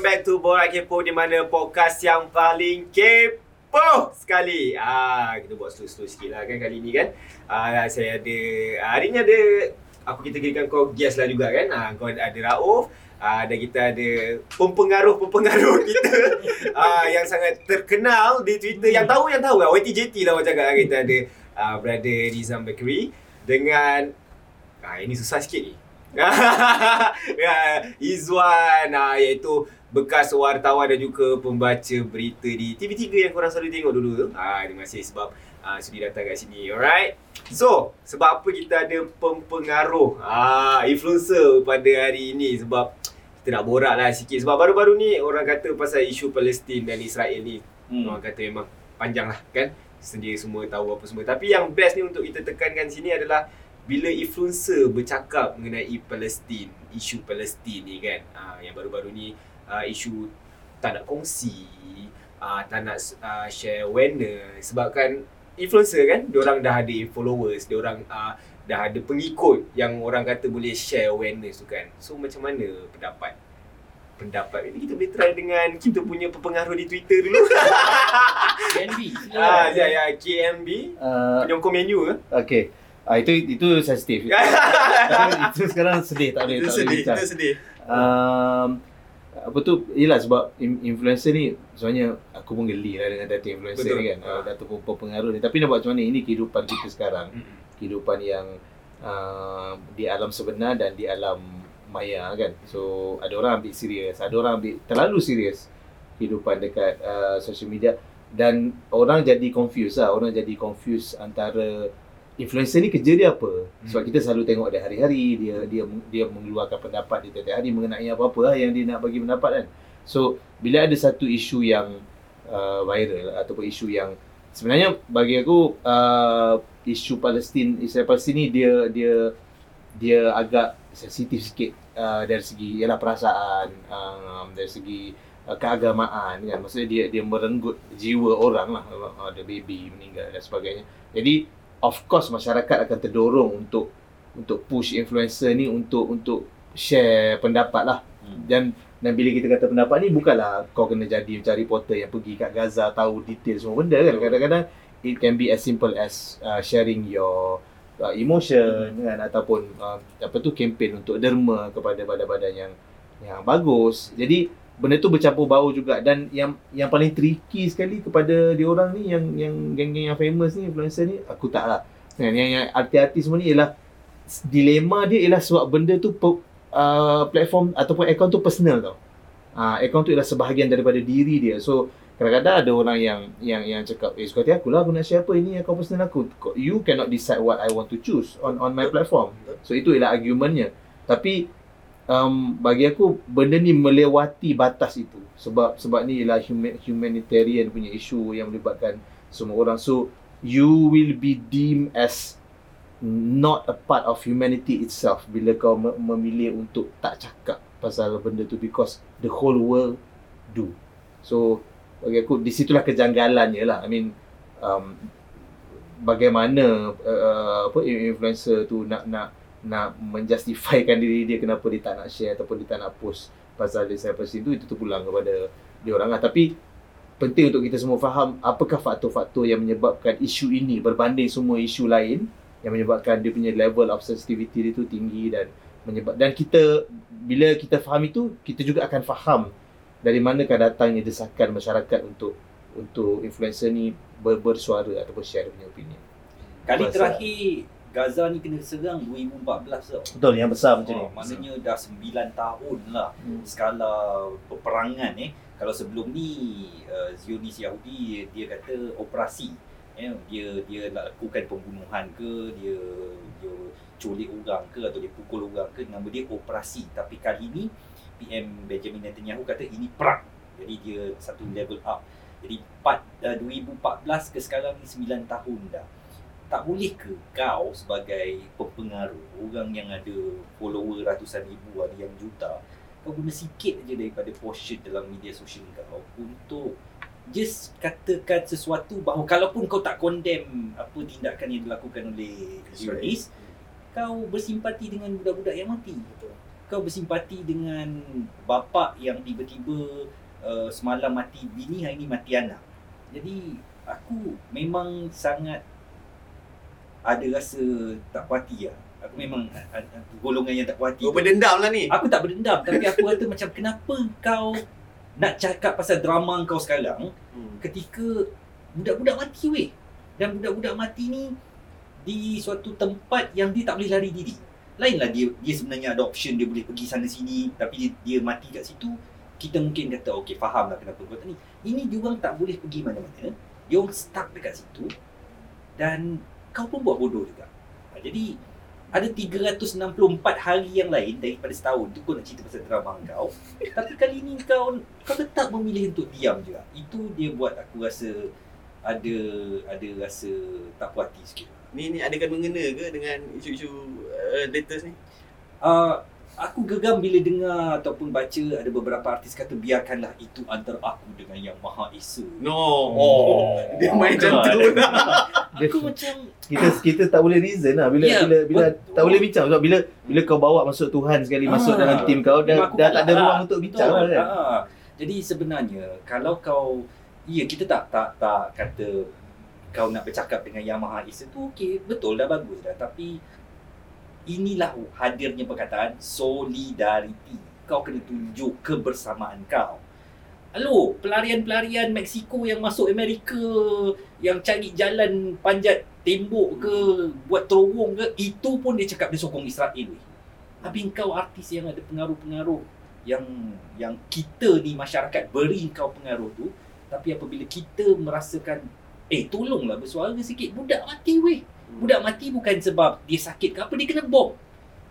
welcome back to Borak Kepo di mana podcast yang paling kepo sekali. Ah, kita buat slow-slow sikit lah kan kali ni kan. Ah, saya ada, hari ni ada, aku kita kirakan kau guest lah juga kan. Ah, kau ada Rauf. Ah, dan kita ada pempengaruh-pempengaruh kita ah, yang sangat terkenal di Twitter. Yang tahu, yang tahu lah. YTJT lah macam cakap. Kita ada ah, brother Rizam Bakery dengan, ah, ini susah sikit ni. ya, Izwan uh, iaitu bekas wartawan dan juga pembaca berita di TV3 yang korang selalu tengok dulu tu. Ah, terima kasih sebab uh, sudi datang kat sini. Alright. So, sebab apa kita ada pempengaruh ah influencer pada hari ini sebab kita nak borak lah sikit sebab baru-baru ni orang kata pasal isu Palestin dan Israel ni hmm. orang kata memang panjang lah kan sendiri semua tahu apa semua tapi yang best ni untuk kita tekankan sini adalah bila influencer bercakap mengenai Palestin, isu Palestin ni kan, uh, yang baru-baru ni uh, isu tak nak kongsi, uh, tak nak uh, share awareness sebabkan influencer kan, orang dah ada followers, orang uh, dah ada pengikut yang orang kata boleh share awareness tu kan. So macam mana pendapat? Pendapat ini kita boleh try dengan kita punya pengaruh di Twitter dulu. KNB. ah, ya ya KMB. Uh, Penyokong menu ke? okay. Ah itu itu sensitif. Itu sekarang sedih tak boleh Itu tak boleh sedih, bincang. itu sedih. Um, apa tu Yelah sebab in- influencer ni Sebenarnya aku pun geli lah dengan data influencer Betul. ni kan. Ah. uh, Data pengaruh ni. Tapi nak buat macam mana? Ini kehidupan kita sekarang. Kehidupan yang uh, Di alam sebenar dan di alam maya kan. So ada orang ambil serius Ada orang ambil terlalu serius Kehidupan dekat uh, social media. Dan orang jadi confused lah. Orang jadi confused antara Influencer ni kerja dia apa? Sebab kita selalu tengok dia hari-hari dia dia dia mengeluarkan pendapat dia tiap-tiap hari mengenai apa-apa lah yang dia nak bagi pendapat kan. So bila ada satu isu yang uh, viral ataupun isu yang sebenarnya bagi aku uh, isu Palestin Israel Palestin ni dia dia dia agak sensitif sikit uh, dari segi ialah perasaan um, dari segi uh, keagamaan kan maksudnya dia dia merenggut jiwa orang lah uh, ada baby meninggal dan sebagainya jadi of course masyarakat akan terdorong untuk untuk push influencer ni untuk untuk share pendapat lah. Hmm. dan dan bila kita kata pendapat ni bukanlah kau kena jadi macam reporter yang pergi kat Gaza tahu detail semua benda kan. Kadang-kadang it can be as simple as uh, sharing your uh, emotion kan ataupun uh, apa tu kempen untuk derma kepada badan-badan yang yang bagus. Jadi benda tu bercampur bau juga. Dan yang yang paling tricky sekali kepada dia orang ni yang yang geng-geng yang famous ni influencer ni aku tak lah. Kan yang yang arti-arti semua ni ialah dilema dia ialah sebab benda tu pe, uh, platform ataupun account tu personal tau. Uh, account tu ialah sebahagian daripada diri dia. So kadang-kadang ada orang yang yang yang cakap eh suka hati aku lah aku nak share apa ini account personal aku. You cannot decide what I want to choose on on my platform. So itu ialah argumentnya. Tapi um, bagi aku benda ni melewati batas itu. Sebab sebab ni ialah human, humanitarian punya isu yang melibatkan semua orang. So you will be deemed as not a part of humanity itself bila kau me- memilih untuk tak cakap pasal benda tu because the whole world do. So bagi aku di situlah kejanggalannya lah. I mean um, bagaimana uh, apa influencer tu nak nak nak menjustifikan diri dia kenapa dia tak nak share ataupun dia tak nak post pasal dia saya pasal itu itu terpulang kepada dia orang lah tapi penting untuk kita semua faham apakah faktor-faktor yang menyebabkan isu ini berbanding semua isu lain yang menyebabkan dia punya level of sensitivity dia tu tinggi dan menyebab dan kita bila kita faham itu kita juga akan faham dari manakah datangnya desakan masyarakat untuk untuk influencer ni ber, bersuara ataupun share punya opinion. Kali Masa- terakhir Gaza ni kena serang 2014 tau. Betul yang besar macam Oh, ni. maknanya dah 9 tahun lah Hmm. skala peperangan eh. Kalau sebelum ni uh, Zionis Yahudi dia kata operasi. Eh, dia dia nak lakukan pembunuhan ke, dia dia culik orang ke atau dia pukul orang ke nama dia operasi. Tapi kali ni PM Benjamin Netanyahu kata ini perang. Jadi dia satu level up. Jadi 4, uh, 2014 ke sekarang ni 9 tahun dah. Tak boleh ke kau sebagai pempengaruh orang yang ada follower ratusan ribu ada yang juta kau guna sikit aja daripada portion dalam media sosial kau untuk just katakan sesuatu bahawa kalaupun kau tak condemn apa tindakan yang dilakukan oleh Zionis kau bersimpati dengan budak-budak yang mati. Betul. kau bersimpati dengan bapa yang tiba-tiba uh, semalam mati bini hari ni mati anak. Jadi aku memang sangat ada rasa tak puas hati lah. Aku memang a- golongan yang tak puas hati. Kau berdendam lah ni. Aku tak berdendam tapi aku kata macam kenapa kau nak cakap pasal drama kau sekarang Hmm. ketika budak-budak mati weh. Dan budak-budak mati ni di suatu tempat yang dia tak boleh lari diri. Lainlah dia dia sebenarnya ada option dia boleh pergi sana sini tapi dia, dia mati kat situ. Kita mungkin kata okey faham lah kenapa kau ni. Ini dia orang tak boleh pergi mana-mana. Dia orang stuck dekat situ dan kau pun buat bodoh juga. Ha, Jadi ada 364 hari yang lain daripada setahun tu kau nak cerita pasal drama kau. Tapi kali ni kau kau tetap memilih untuk diam juga. Itu dia buat aku rasa ada ada rasa tak puas hati sikit. Ni ni adakah mengena ke dengan isu-isu uh, latest ni? Uh, aku gegam bila dengar ataupun baca ada beberapa artis kata biarkanlah itu antara aku dengan yang Maha Esa. No. Oh. Dia main macam tu lah. Aku macam kita kita tak boleh reason lah bila Ya, bila bila betul. tak boleh bincang sebab bila bila kau bawa masuk Tuhan sekali masuk Ah, dalam tim kau dah dah tak ada ruang untuk bincang Betul. lah kan. Ha. Jadi sebenarnya kalau kau ya kita tak tak tak kata kau nak bercakap dengan Yang Maha Esa tu okey betul dah bagus dah tapi inilah hadirnya perkataan solidariti. Kau kena tunjuk kebersamaan kau. Halo, pelarian-pelarian Mexico yang masuk Amerika, yang cari jalan panjat tembok ke, buat terowong ke, itu pun dia cakap dia sokong Israel. Habis kau artis yang ada pengaruh-pengaruh yang yang kita ni masyarakat beri kau pengaruh tu, tapi apabila kita merasakan eh tolonglah bersuara sikit budak mati weh. Budak mati bukan sebab dia sakit ke apa, dia kena bom.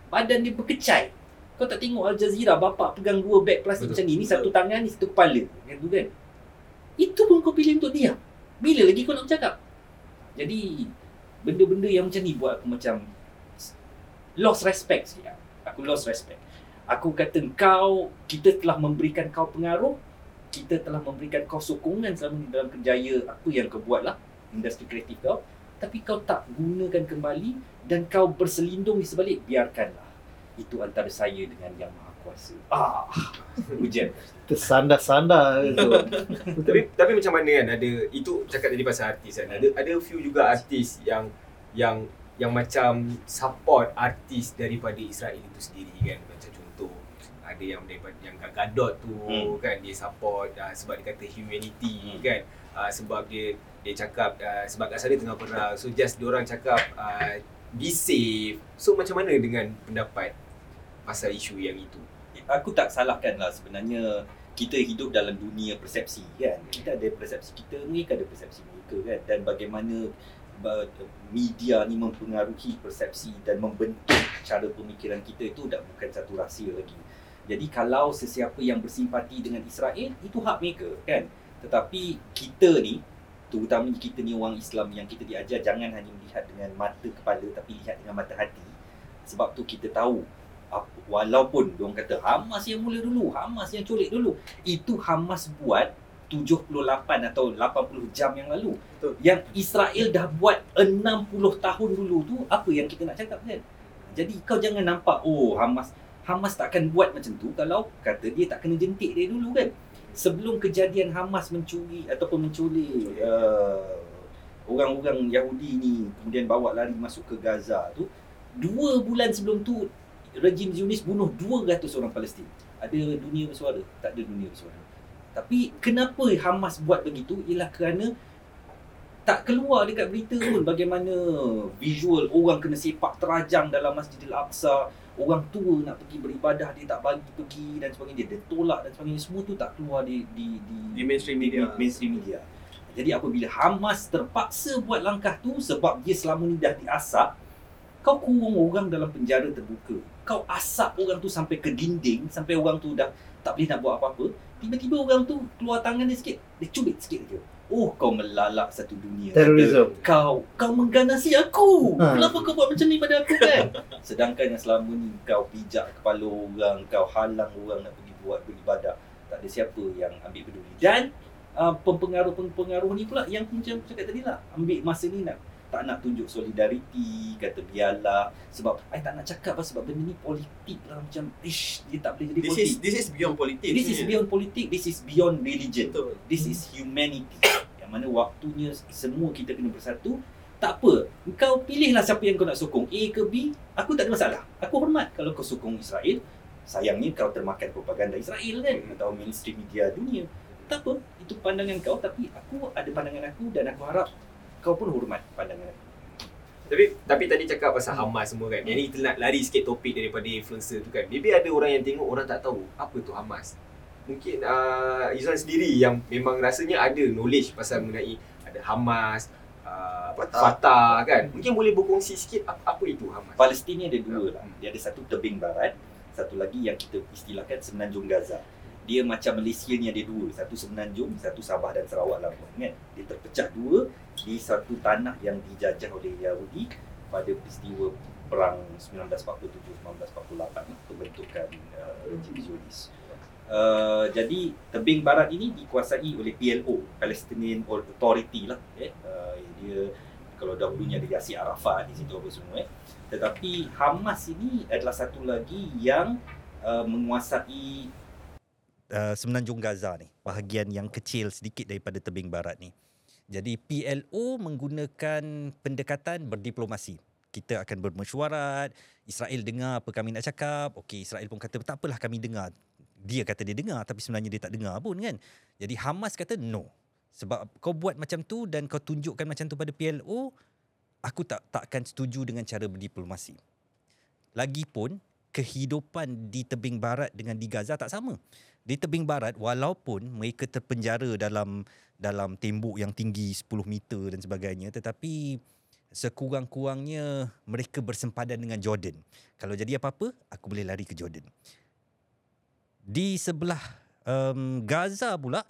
Badan dia berkecai. Kau tak tengok Al Jazeera bapak pegang dua beg plastik Betul. macam ni, ni satu tangan, ni satu kepala. Kan tu kan. Itu pun kau pilih untuk diam. Bila lagi kau nak bercakap? Jadi benda-benda yang macam ni buat aku macam lost respect sikit. Aku lost respect. Aku kata kau, kita telah memberikan kau pengaruh, kita telah memberikan kau sokongan selama ni dalam kerjaya apa yang kau buat lah, industri kreatif kau. Tapi kau tak gunakan kembali dan kau berselindung di sebalik, biarkanlah. Itu antara saya dengan Yang Maha Kuasa. Ah, hujan. Tersandar-sandar tu. Tapi tapi macam mana kan ada itu cakap tadi pasal artis kan. Ada ada few juga artis yang yang yang macam support artis daripada Israel itu sendiri kan. Macam contoh ada yang daripada yang Gal Gadot tu Hmm. kan dia support uh, sebab dia kata humanity Hmm. kan. Uh, sebab dia dia cakap uh, sebab kat sana tengah perang. So just diorang cakap uh, be safe. So macam mana dengan pendapat pasal isu yang itu? aku tak salahkan lah sebenarnya kita hidup dalam dunia persepsi kan kita ada persepsi kita mereka ada persepsi mereka kan dan bagaimana ba- media ni mempengaruhi persepsi dan membentuk cara pemikiran kita itu dah bukan satu rahsia lagi jadi kalau sesiapa yang bersimpati dengan Israel itu hak mereka kan tetapi kita ni terutamanya kita ni orang Islam yang kita diajar jangan hanya melihat dengan mata kepala tapi lihat dengan mata hati sebab tu kita tahu walaupun diorang kata Hamas yang mula dulu, Hamas yang culik dulu. Itu Hamas buat 78 atau 80 jam yang lalu. Betul. Yang Israel dah buat 60 tahun dulu tu, apa yang kita nak cakap kan? Jadi kau jangan nampak, oh Hamas Hamas takkan buat macam tu kalau kata dia tak kena jentik dia dulu kan. Sebelum kejadian Hamas mencuri ataupun menculik uh, orang-orang Yahudi ni kemudian bawa lari masuk ke Gaza tu, dua bulan sebelum tu rejim Zionis bunuh 200 orang Palestin. Ada dunia bersuara? Tak ada dunia bersuara. Tapi kenapa Hamas buat begitu ialah kerana tak keluar dekat berita pun bagaimana visual orang kena sepak terajang dalam Masjidil Aqsa, orang tua nak pergi beribadah dia tak bagi pergi dan sebagainya, dia tolak dan sebagainya. Semua tu tak keluar di di di, Di mainstream media. di mainstream media. Jadi apabila Hamas terpaksa buat langkah tu sebab dia selama ni dah diasap, kau kurung orang dalam penjara terbuka. Kau asap orang tu sampai ke dinding, sampai orang tu dah tak boleh nak buat apa-apa. Tiba-tiba orang tu keluar tangan dia sikit, dia cubit sikit je. Oh, kau melalak satu dunia. Terrorism. Kau, kau mengganasi aku. Ha. Kenapa kau buat macam ni pada aku kan? Sedangkan yang selama ni kau pijak kepala orang, kau halang orang nak pergi buat beribadah. Tak ada siapa yang ambil peduli. Dan uh, pempengaruh-pempengaruh ni pula yang macam cakap tadi lah. Ambil masa ni nak tak nak tunjuk solidariti, kata biarlah sebab I tak nak cakap lah sebab benda ni politik lah macam ish dia tak boleh jadi This politik. is this is beyond politics. this is beyond politik, this is beyond religion. Betul. This is humanity. Yang mana waktunya semua kita kena bersatu. Tak apa, kau pilihlah siapa yang kau nak sokong, A ke B, aku tak ada masalah. Aku hormat kalau kau sokong Israel. Sayangnya kau termakan propaganda Israel kan atau mainstream media dunia. Tak apa, itu pandangan kau tapi aku ada pandangan aku dan aku harap kau pun hormat pandangan aku. Tapi tapi tadi cakap pasal Hamas semua kan. Yang ni kita nak lari sikit topik daripada influencer tu kan. Maybe ada orang yang tengok orang tak tahu apa tu Hamas. Mungkin uh, Izwan sendiri yang memang rasanya ada knowledge pasal mengenai ada Hamas, uh, Fatah. Fatah kan. Mungkin boleh berkongsi sikit apa, apa itu Hamas. Palestin ni ada dua lah. Dia ada satu tebing barat, satu lagi yang kita istilahkan semenanjung Gaza. Dia macam Malaysia ni ada dua, satu semenanjung, satu Sabah dan Sarawak Labuan kan. Dia terpecah dua di satu tanah yang dijajah oleh Yahudi pada peristiwa perang 1947-1948 pembentukan uh, rejim Zionis. Uh, jadi tebing barat ini dikuasai oleh PLO, Palestinian Authority lah. Eh. Uh, dia kalau dahulunya ada Yasir Arafat di situ apa semua eh. Tetapi Hamas ini adalah satu lagi yang uh, menguasai uh, semenanjung Gaza ni, bahagian yang kecil sedikit daripada tebing barat ni. Jadi PLO menggunakan pendekatan berdiplomasi. Kita akan bermesyuarat, Israel dengar apa kami nak cakap. Okey, Israel pun kata tak apalah kami dengar. Dia kata dia dengar tapi sebenarnya dia tak dengar pun kan. Jadi Hamas kata no. Sebab kau buat macam tu dan kau tunjukkan macam tu pada PLO, aku tak takkan setuju dengan cara berdiplomasi. Lagipun kehidupan di tebing barat dengan di Gaza tak sama. Di tebing barat walaupun mereka terpenjara dalam dalam tembok yang tinggi 10 meter dan sebagainya tetapi sekurang-kurangnya mereka bersempadan dengan Jordan. Kalau jadi apa-apa, aku boleh lari ke Jordan. Di sebelah um, Gaza pula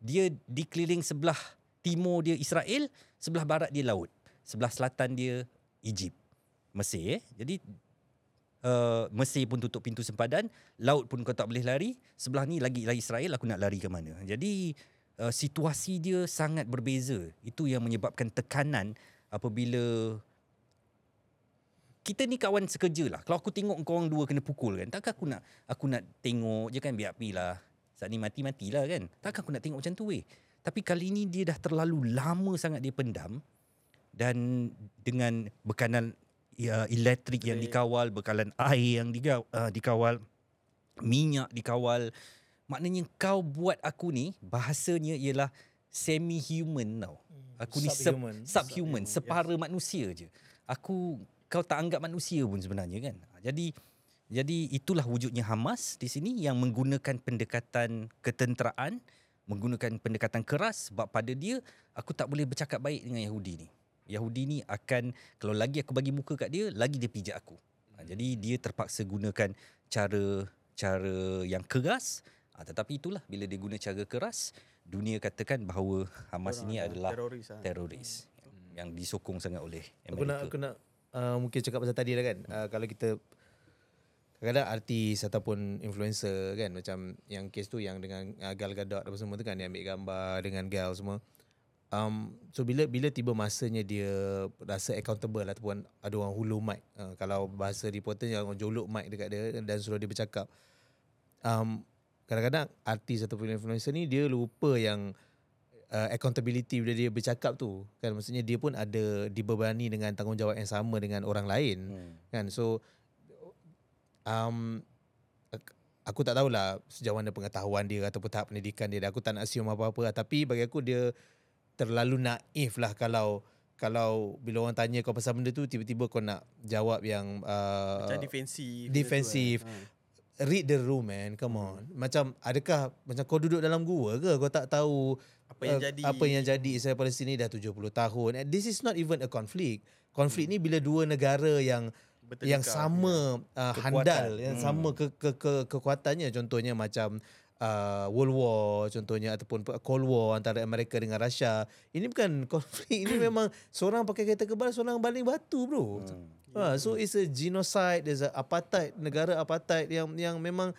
dia dikeliling sebelah timur dia Israel, sebelah barat dia laut. Sebelah selatan dia Egypt. Mesir eh. Jadi uh, Mesir pun tutup pintu sempadan, laut pun kau tak boleh lari, sebelah ni lagi lagi Israel aku nak lari ke mana. Jadi uh, situasi dia sangat berbeza. Itu yang menyebabkan tekanan apabila kita ni kawan sekerja lah. Kalau aku tengok kau orang dua kena pukul kan, takkan aku nak aku nak tengok je kan biar api lah. Saat ni mati-matilah kan. Takkan aku nak tengok macam tu weh. Tapi kali ni dia dah terlalu lama sangat dia pendam dan dengan bekalan ya, elektrik yang dikawal, bekalan air yang diga- uh, dikawal, minyak dikawal. Maknanya kau buat aku ni bahasanya ialah semi-human tau. Aku ni sub, Subhuman. subhuman, separa manusia je. Aku kau tak anggap manusia pun sebenarnya kan. Jadi jadi itulah wujudnya Hamas di sini yang menggunakan pendekatan ketenteraan, menggunakan pendekatan keras sebab pada dia aku tak boleh bercakap baik dengan Yahudi ni. Yahudi ni akan kalau lagi aku bagi muka kat dia, lagi dia pijak aku. Ha, jadi dia terpaksa gunakan cara cara yang keras. Ha, tetapi itulah bila dia guna cara keras, dunia katakan bahawa Hamas ini adalah teroris. lah. teroris yang disokong sangat oleh Aku nak Amerika. aku nak uh, mungkin cakap pasal tadi lah kan. Uh, kalau kita kadang-kadang artis ataupun influencer kan macam yang kes tu yang dengan uh, Gal Gadot apa semua tu kan dia ambil gambar dengan Gal semua. Um, so bila bila tiba masanya dia rasa accountable ataupun ada orang hulu mic uh, kalau bahasa reporter yang orang jolok mic dekat dia dan suruh dia bercakap um, kadang-kadang artis ataupun influencer ni dia lupa yang uh, accountability bila dia bercakap tu. Kan maksudnya dia pun ada dibebani dengan tanggungjawab yang sama dengan orang lain. Hmm. kan so um ak- aku tak tahulah sejauh mana pengetahuan dia ataupun tahap pendidikan dia. Aku tak nak assume apa-apa tapi bagi aku dia terlalu naif lah kalau kalau bila orang tanya kau pasal benda tu tiba-tiba kau nak jawab yang uh, Macam defensif. defensif. kan. read the room man come on macam adakah macam kau duduk dalam gua ke kau tak tahu Apa yang uh, jadi. apa yang jadi Israel Palestin ni dah 70 tahun and this is not even a conflict konflik ni bila dua negara yang Bertengkar. yang sama uh, Kekuatan. handal yang Hmm. sama ke, ke, ke kekuatannya contohnya macam uh, World War contohnya ataupun Cold War antara Amerika dengan Russia ini bukan konflik ini memang seorang pakai kereta kebal seorang baling batu bro Hmm. Ha, so it's a genocide, there's a apartheid, negara apartheid yang yang memang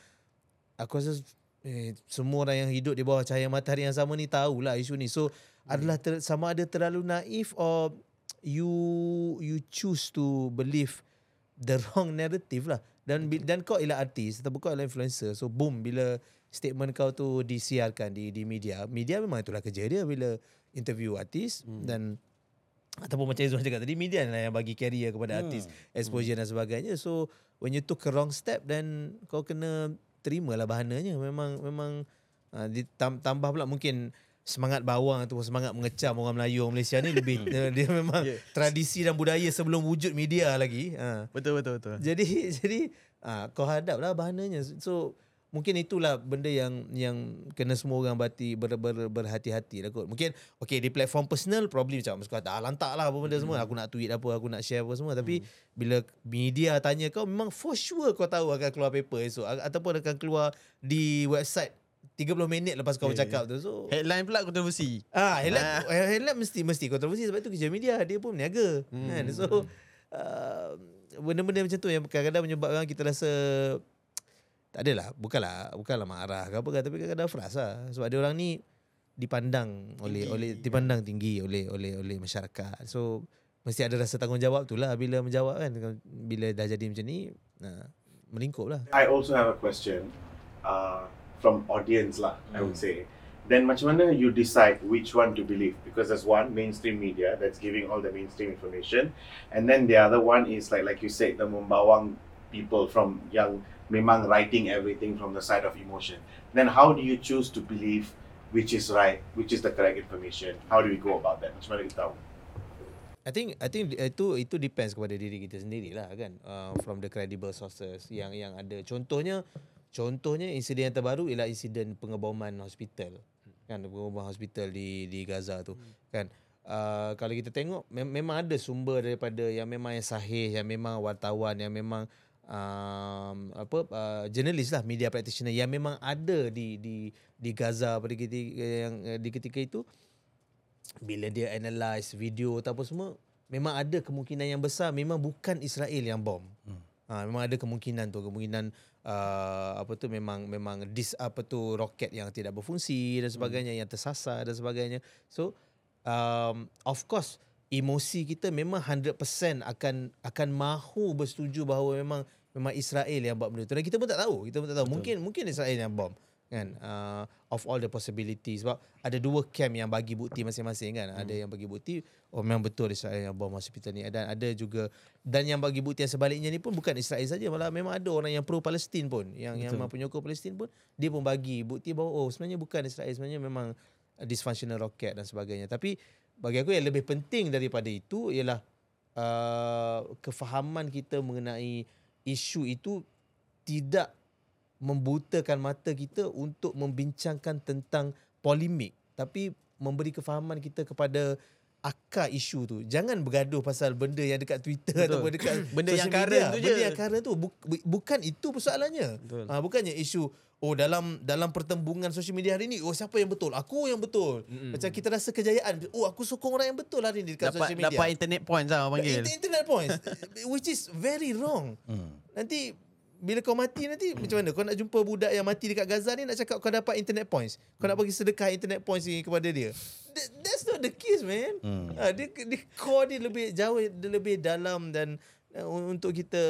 aku rasa eh, semua orang yang hidup di bawah cahaya matahari yang sama ni tahulah isu ni. So adalah ter, sama ada terlalu naif or you you choose to believe the wrong narrative lah. Dan bi- dan kau ialah artis ataupun kau ialah influencer. So boom bila statement kau tu disiarkan di di media, media memang itulah kerja dia bila interview artis hmm. dan ataupun macam Izzuan cakap tadi media lah yang bagi career kepada Hmm. artis, exposure dan sebagainya. So when you took a wrong step then kau kena terimalah bahananya. Memang memang uh, ditambah pula mungkin semangat bawang ataupun semangat mengecam orang Melayu orang Malaysia ni lebih uh, dia memang Yeah. tradisi dan budaya sebelum wujud media lagi. Uh. Betul betul betul. Jadi jadi uh, kau hadaplah bahananya. So mungkin itulah benda yang yang kena semua orang berhati ber, ber, berhati-hati lah kot. Mungkin okay di platform personal probably macam masuk kata ah, lantak lah apa benda semua. Aku nak tweet apa, aku nak share apa semua. Tapi bila media tanya kau memang for sure kau tahu akan keluar paper esok ataupun akan keluar di website 30 minit lepas kau Yeah, bercakap tu. So Headline pula kontroversi. Ah, headline, headline mesti mesti kontroversi sebab itu kerja media dia pun berniaga. Hmm. Kan? So uh, benda-benda macam tu yang kadang-kadang menyebabkan kita rasa tak adalah, bukanlah bukanlah marah ke apa ke tapi kadang-kadang frust lah sebab dia orang ni dipandang oleh Tinggi. oleh dipandang tinggi oleh oleh oleh masyarakat. So mesti ada rasa tanggungjawab tu lah bila menjawab kan bila dah jadi macam ni nah, melingkup lah. I also have a question uh, from audience lah, I would say. Then macam mana you decide which one to believe? Because there's one mainstream media that's giving all the mainstream information, and then the other one is like like you said, the Mumbawang people from yang memang writing everything from the side of emotion. Then how do you choose to believe which is right, which is the correct information? How do we go about that? Macam mana kita tahu? I think I think itu itu depends kepada diri kita sendiri lah kan uh, from the credible sources yang yang ada contohnya contohnya insiden yang terbaru ialah insiden pengeboman hospital kan pengeboman hospital di di Gaza tu kan uh, kalau kita tengok mem- memang ada sumber daripada yang memang yang sahih yang memang wartawan yang memang um, apa uh, jurnalis lah media practitioner yang memang ada di di di Gaza pada ketika yang uh, di ketika itu bila dia analyse video atau apa semua memang ada kemungkinan yang besar memang bukan Israel yang bom. Hmm. Ha, memang ada kemungkinan tu kemungkinan uh, apa tu memang memang dis apa tu roket yang tidak berfungsi dan sebagainya hmm. yang tersasar dan sebagainya. So um, of course emosi kita memang 100% akan akan mahu bersetuju bahawa memang memang Israel yang buat benda tu. Dan kita pun tak tahu kita pun tak tahu. Betul. mungkin mungkin Israel yang bom kan? Uh, of all the possibilities. Sebab ada dua camp yang bagi bukti masing-masing kan? Hmm. ada yang bagi bukti oh memang betul Israel yang bom hospital ni. Dan ada juga dan yang bagi bukti yang sebaliknya ni pun bukan Israel saja. Malah memang ada orang yang pro Palestin pun yang betul. yang penyokong Palestin pun dia pun bagi bukti bahawa oh sebenarnya bukan Israel. Sebenarnya memang dysfunctional rocket dan sebagainya. Tapi bagi aku yang lebih penting daripada itu ialah uh, kefahaman kita mengenai isu itu tidak membutakan mata kita untuk membincangkan tentang polemik tapi memberi kefahaman kita kepada akar isu tu. Jangan bergaduh pasal benda yang dekat Twitter Betul. ataupun dekat Benda yang current media. tu Benda je. yang current tu Buk- bu- bukan itu persoalannya. Betul. Ha, bukannya isu oh dalam dalam pertembungan social media hari ni oh siapa yang betul? Aku yang betul. Mm-mm. Macam kita rasa kejayaan. Oh aku sokong orang yang betul hari ni dekat Dapat social media. dapat internet points lah orang panggil. Inter- internet points which is very wrong. Hmm. Nanti bila kau mati nanti macam mana? Kau nak jumpa budak yang mati dekat Gaza ni nak cakap kau dapat internet points. Kau nak bagi sedekah internet points ni kepada dia. That, that's not the case man. Hmm. Ha, dia, dia core dia lebih jauh dia lebih dalam dan uh, untuk kita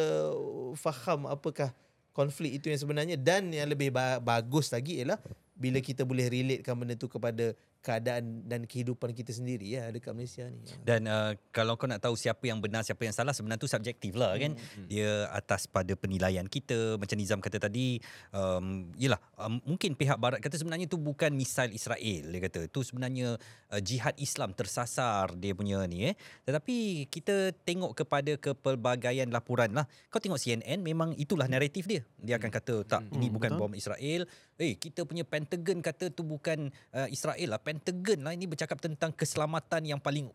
faham apakah konflik itu yang sebenarnya dan yang lebih ba- bagus lagi ialah bila kita boleh relatekan benda tu kepada keadaan dan kehidupan kita sendiri ya dekat Malaysia ni. Dan uh, kalau kau nak tahu siapa yang benar, siapa yang salah, sebenarnya tu subjektif lah kan. Hmm, Dia atas pada penilaian kita. Macam Nizam kata tadi, um, yelah, um, mungkin pihak barat kata sebenarnya tu bukan misail Israel. Dia kata, tu sebenarnya uh, jihad Islam tersasar dia punya ni eh. Tetapi kita tengok kepada kepelbagaian laporan lah. Kau tengok CNN, memang itulah naratif dia. Dia akan kata, tak, ini Hmm, bukan betul. bom Israel. Eh, kita punya Pentagon kata tu bukan uh, Israel lah. Pentagon lah ini bercakap tentang keselamatan yang paling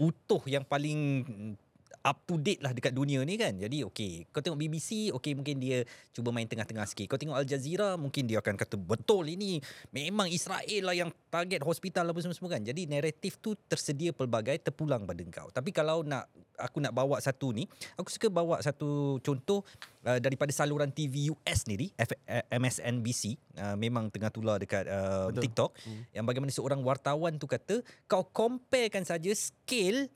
utuh, yang paling up to date lah dekat dunia ni kan. Jadi okey, kau tengok BBC, okey mungkin dia cuba main tengah-tengah sikit. Kau tengok Al Jazeera, mungkin dia akan kata betul ini memang Israel lah yang target hospital apa semua-semua kan. Jadi naratif tu tersedia pelbagai terpulang pada kau. Tapi kalau nak aku nak bawa satu ni, aku suka bawa satu contoh uh, daripada saluran TV US di F- uh, MSNBC uh, memang tengah tular dekat uh, Betul. TikTok hmm. yang bagaimana seorang wartawan tu kata kau comparekan saja scale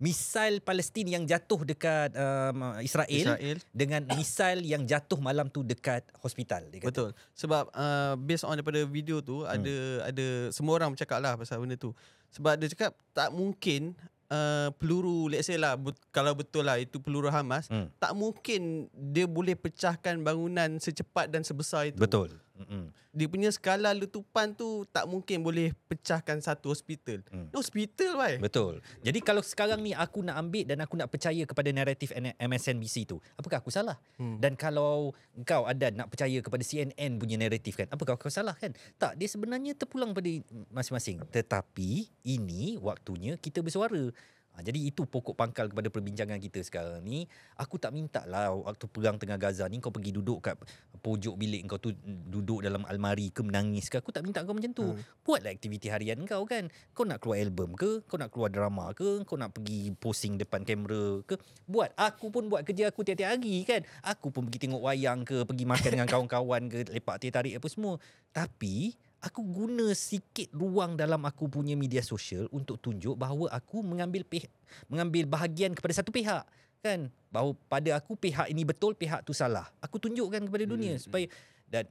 misail Palestin yang jatuh dekat um, Israel, Israel. dengan misail yang jatuh malam tu dekat hospital. Dia kata. Betul. Sebab uh, based on daripada video tu hmm. ada ada semua orang bercakap lah pasal benda tu. Sebab dia cakap tak mungkin uh, peluru let's say lah but, kalau betul lah itu peluru Hamas Hmm. tak mungkin dia boleh pecahkan bangunan secepat dan sebesar itu. Betul. Mm-mm. Dia punya skala letupan tu tak mungkin boleh pecahkan satu hospital. Hmm. Hospital why? Betul. Jadi kalau sekarang ni aku nak ambil dan aku nak percaya kepada naratif MSNBC tu, apakah aku salah? Hmm. Dan kalau kau ada nak percaya kepada CNN punya naratif kan, apakah kau salah kan? Tak, dia sebenarnya terpulang pada masing-masing. Tetapi ini waktunya kita bersuara. Ha, jadi itu pokok pangkal kepada perbincangan kita sekarang ni. Aku tak minta lah waktu perang tengah Gaza ni kau pergi duduk kat pojok bilik kau tu duduk dalam almari ke menangis ke. Aku tak minta kau macam tu. Hmm. Buatlah aktiviti harian kau kan. Kau nak keluar album ke? Kau nak keluar drama ke? Kau nak pergi posting depan kamera ke? Buat. Aku pun buat kerja aku tiap-tiap hari kan. Aku pun pergi tengok wayang ke, pergi makan dengan kawan-kawan ke, lepak teh tarik apa semua. Tapi aku guna sikit ruang dalam aku punya media sosial untuk tunjuk bahawa aku mengambil pihak, mengambil bahagian kepada satu pihak kan bahawa pada aku pihak ini betul pihak tu salah aku tunjukkan kepada dunia hmm. supaya dan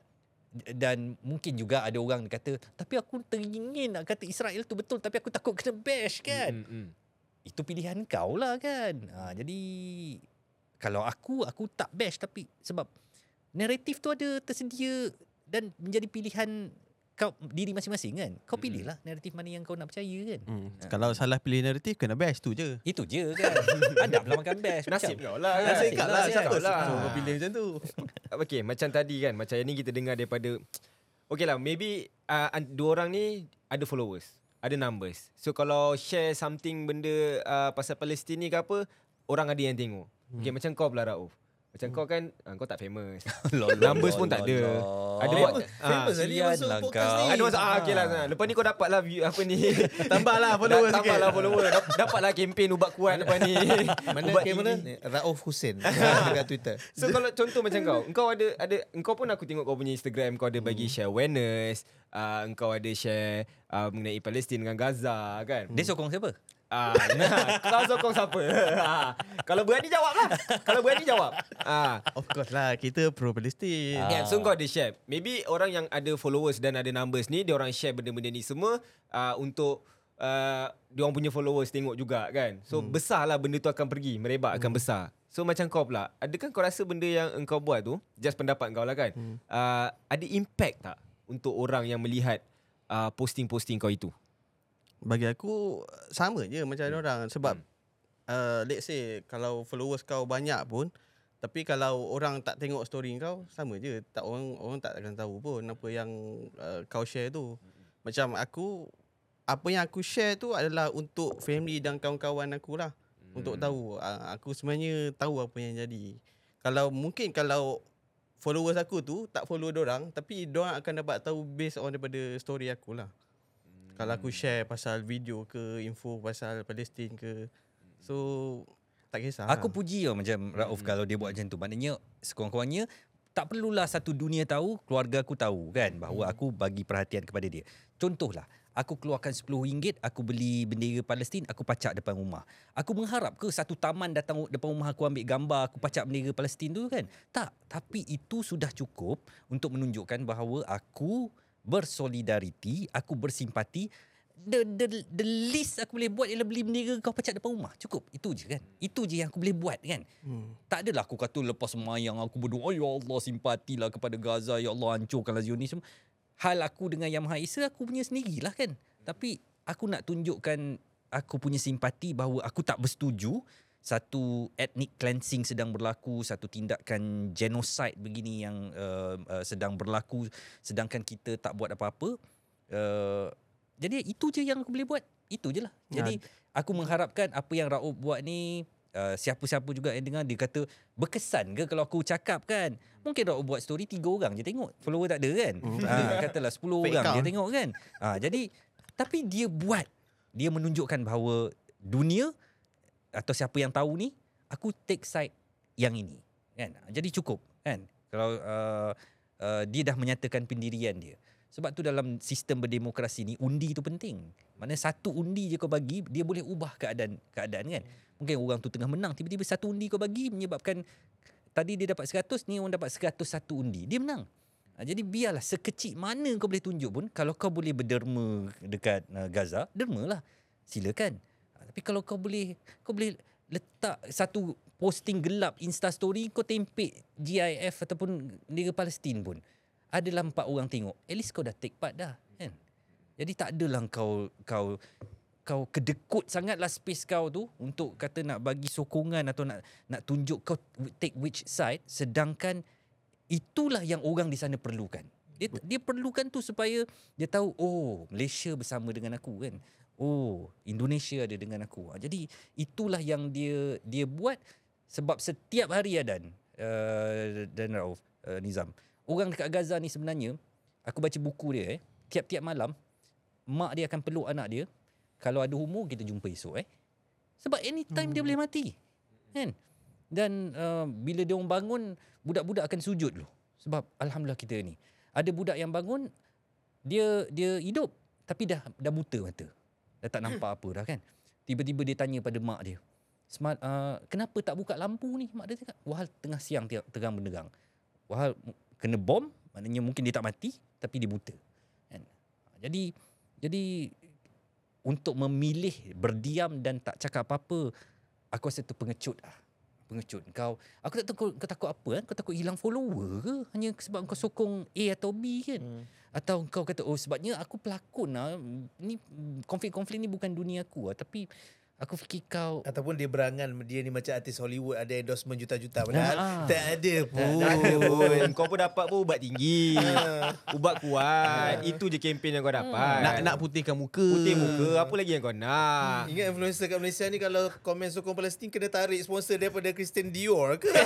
dan mungkin juga ada orang kata tapi aku teringin nak kata Israel tu betul tapi aku takut kena bash kan Hmm, hmm. itu pilihan kau lah kan. Ha, jadi kalau aku aku tak bash tapi sebab naratif tu ada tersedia dan menjadi pilihan kau diri masing-masing kan. Kau pilih lah naratif mana yang kau nak percaya kan. Hmm. Kalau salah pilih naratif kena bash tu je. Itu je kan. Anda pula makan bash. Nasib Macam- kau lah kan. Nasib kat lah nasib siapa kau lah. lah. Kau pilih macam tu. Okay, macam tadi kan, macam yang ni kita dengar daripada Okay lah, maybe uh, dua orang ni ada followers, ada numbers. So kalau share something benda uh, pasal Palestin ni ke apa, orang ada yang tengok. Okay, macam kau pula Rauf. Macam kau kan, uh, kau tak famous. Lol, Numbers lol, pun tak ada. Ada buat Famous, ah, famous tadi Kesian masuk lah podcast kau. ni. Ada masuk ah, okay lah. Nah. Lepas ni kau dapat lah view apa ni. Tambahlah follower Tambah sikit. lah follower. Dap- Dapat lah campaign ubat kuat lepas ni. Mana Ubat. Ni, Rauf Hussein dekat Twitter. So kalau contoh macam kau, engkau ada ada engkau pun aku tengok kau punya Instagram kau ada Hmm. bagi share awareness, uh, engkau ada share uh, mengenai Palestin dengan Gaza kan. Dia sokong siapa? Ah, nah, kau sokong siapa? Ah, kalau berani jawab lah. Kalau berani jawab. Ah. Of course lah kita pro Palestin. Yeah, so kau ada share. Maybe orang yang ada followers dan ada numbers ni, dia orang share benda-benda ni semua uh, untuk uh, dia orang punya followers tengok juga kan. So hmm. besarlah benda tu akan pergi, merebak hmm. akan besar. So macam kau pula, adakah kau rasa benda yang engkau buat tu, just pendapat kau lah kan, hmm. uh, ada impact tak untuk orang yang melihat uh, posting-posting kau itu? Bagi aku sama je macam hmm. orang sebab hmm. uh, let's say kalau followers kau banyak pun tapi kalau orang tak tengok story kau sama je tak orang orang tak akan tahu pun apa yang uh, kau share tu. Macam aku apa yang aku share tu adalah untuk family dan kawan-kawan aku lah. Hmm. Untuk tahu uh, aku sebenarnya tahu apa yang jadi. Kalau mungkin kalau followers aku tu tak follow orang tapi orang akan dapat tahu based on daripada story aku lah. Kalau aku share pasal video ke info pasal Palestin ke so tak kisah. Aku puji tau macam Rauf kalau dia buat macam tu. Maknanya sekurang-kurangnya tak perlulah satu dunia tahu, keluarga aku tahu kan bahawa aku bagi perhatian kepada dia. Contohlah, aku keluarkan RM10, aku beli bendera Palestin, aku pacak depan rumah. Aku mengharap ke satu taman datang depan rumah aku ambil gambar, aku pacak bendera Palestin tu kan? Tak, tapi itu sudah cukup untuk menunjukkan bahawa aku bersolidariti, aku bersimpati the the the least aku boleh buat ialah beli bendera kau pecah depan rumah. Cukup. Itu je kan. Itu je yang aku boleh buat kan. Hmm. Tak adalah aku kata lepas semayang aku berdoa ya Allah simpatilah kepada Gaza ya Allah hancurkanlah Zionisme. Hal aku dengan Yang Maha Esa aku punya sendirilah kan. Tapi aku nak tunjukkan aku punya simpati bahawa aku tak bersetuju satu ethnic cleansing sedang berlaku, satu tindakan genocide begini yang uh, uh, sedang berlaku sedangkan kita tak buat apa-apa. Uh, jadi itu je yang aku boleh buat. Itu je lah. Jadi aku mengharapkan apa yang Raub buat ni uh, siapa-siapa juga yang dengar dia kata berkesan ke kalau aku cakap kan. Mungkin Raub buat story tiga orang je tengok. Follower tak ada kan. ha, katalah 10 orang dia tengok kan. Ha, jadi tapi dia buat. Dia menunjukkan bahawa dunia atau siapa yang tahu ni aku take side yang ini kan jadi cukup kan kalau uh, uh, dia dah menyatakan pendirian dia Sebab tu dalam sistem berdemokrasi ni undi tu penting. Mana satu undi je kau bagi dia boleh ubah keadaan keadaan kan. Mungkin orang tu tengah menang tiba-tiba satu undi kau bagi menyebabkan tadi dia dapat 100 ni orang dapat 101 undi. Dia menang. Ha, jadi biarlah sekecil mana kau boleh tunjuk pun kalau kau boleh berderma dekat uh, Gaza, dermalah. Silakan. Tapi kalau kau boleh kau boleh letak satu posting gelap Insta story kau tempek GIF ataupun Liga Palestin pun adalah empat orang tengok. At least kau dah take part dah, kan? Jadi tak adalah kau kau kau kedekut sangatlah space kau tu untuk kata nak bagi sokongan atau nak nak tunjuk kau take which side sedangkan itulah yang orang di sana perlukan. Dia dia perlukan tu supaya dia tahu oh Malaysia bersama dengan aku kan. Oh Indonesia ada dengan aku. Ha, Jadi itulah yang dia dia buat sebab setiap hari Adan uh, dan Rauf uh, Nizam. Orang dekat Gaza ni sebenarnya aku baca buku dia eh tiap-tiap malam mak dia akan peluk anak dia. Kalau ada umur kita jumpa esok eh. Sebab anytime hmm. dia boleh mati. Kan? Dan uh, bila dia orang bangun budak-budak akan sujud dulu. Sebab alhamdulillah kita ni. Ada budak yang bangun dia dia hidup tapi dah dah buta mata. Dah tak nampak apa dah kan. Tiba-tiba dia tanya pada mak dia. Smart, uh, kenapa tak buka lampu ni? Mak dia cakap, wahal tengah siang terang benderang. Wahal kena bom, maknanya mungkin dia tak mati tapi dia buta. Kan? Jadi jadi untuk memilih berdiam dan tak cakap apa-apa, aku rasa tu pengecut lah. Pengecut. Kau, aku tak tahu kau, kau takut apa kan? Kau takut hilang follower ke? Hanya sebab kau sokong A atau B kan? Hmm. Atau kau kata, oh sebabnya aku pelakon lah. Ni konflik-konflik ni bukan dunia aku lah. Tapi aku fikir kau Ataupun dia berangan dia ni macam artis Hollywood ada endorsement juta-juta padahal Ah. tak ada pun. Tak ada pun. Kau pun dapat pun ubat tinggi. Ah. ubat kuat. Itu je kempen yang kau dapat. Nak nak putihkan muka. putih muka. Apa lagi yang kau nak? Ingat influencer kat Malaysia ni kalau komen sokong Palestin kena tarik sponsor daripada Christian Dior ke?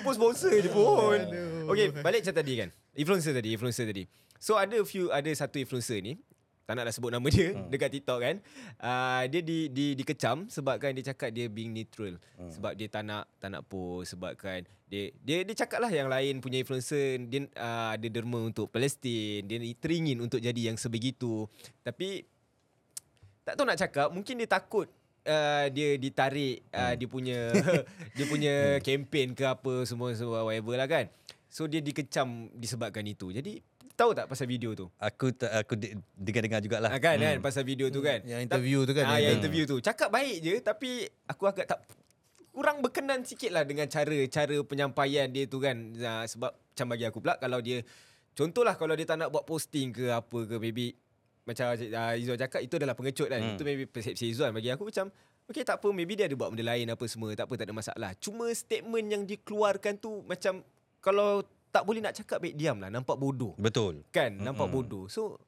Itu pun sponsor je pun. Okay, balik macam tadi kan. Influencer tadi, influencer tadi. So ada few ada satu influencer ni tak naklah sebut nama dia hmm. dekat TikTok kan. Uh, dia di, di dikecam sebabkan dia cakap dia being neutral. Hmm. Sebab dia tak nak tak nak post sebabkan dia dia dia cakap lah yang lain punya influencer dia uh, ada derma untuk Palestin, dia teringin untuk jadi yang sebegitu. Tapi tak tahu nak cakap, mungkin dia takut uh, dia ditarik uh, dia punya dia punya kempen ke apa semua semua whatever lah kan. So dia dikecam disebabkan itu. Jadi tahu tak pasal video tu? aku tak aku de- dengar-dengar jugalah. Ah, kan kan pasal video tu kan. Yang interview tu kan. Ah, yang interview tu. Cakap baik je tapi aku agak tak kurang berkenan sikit lah dengan cara cara penyampaian dia tu kan. Ah, sebab macam bagi aku pula kalau dia contohlah kalau dia tak nak buat posting ke apa ke maybe macam uh, Izzuan cakap itu adalah pengecut kan. Hmm. Itu maybe persepsi Izzuan bagi aku macam Okay tak apa maybe dia ada buat benda lain apa semua tak apa tak ada masalah. Cuma statement yang dikeluarkan tu macam kalau tak boleh nak cakap baik diam lah nampak bodoh. Betul. Kan nampak Mm-mm. bodoh. So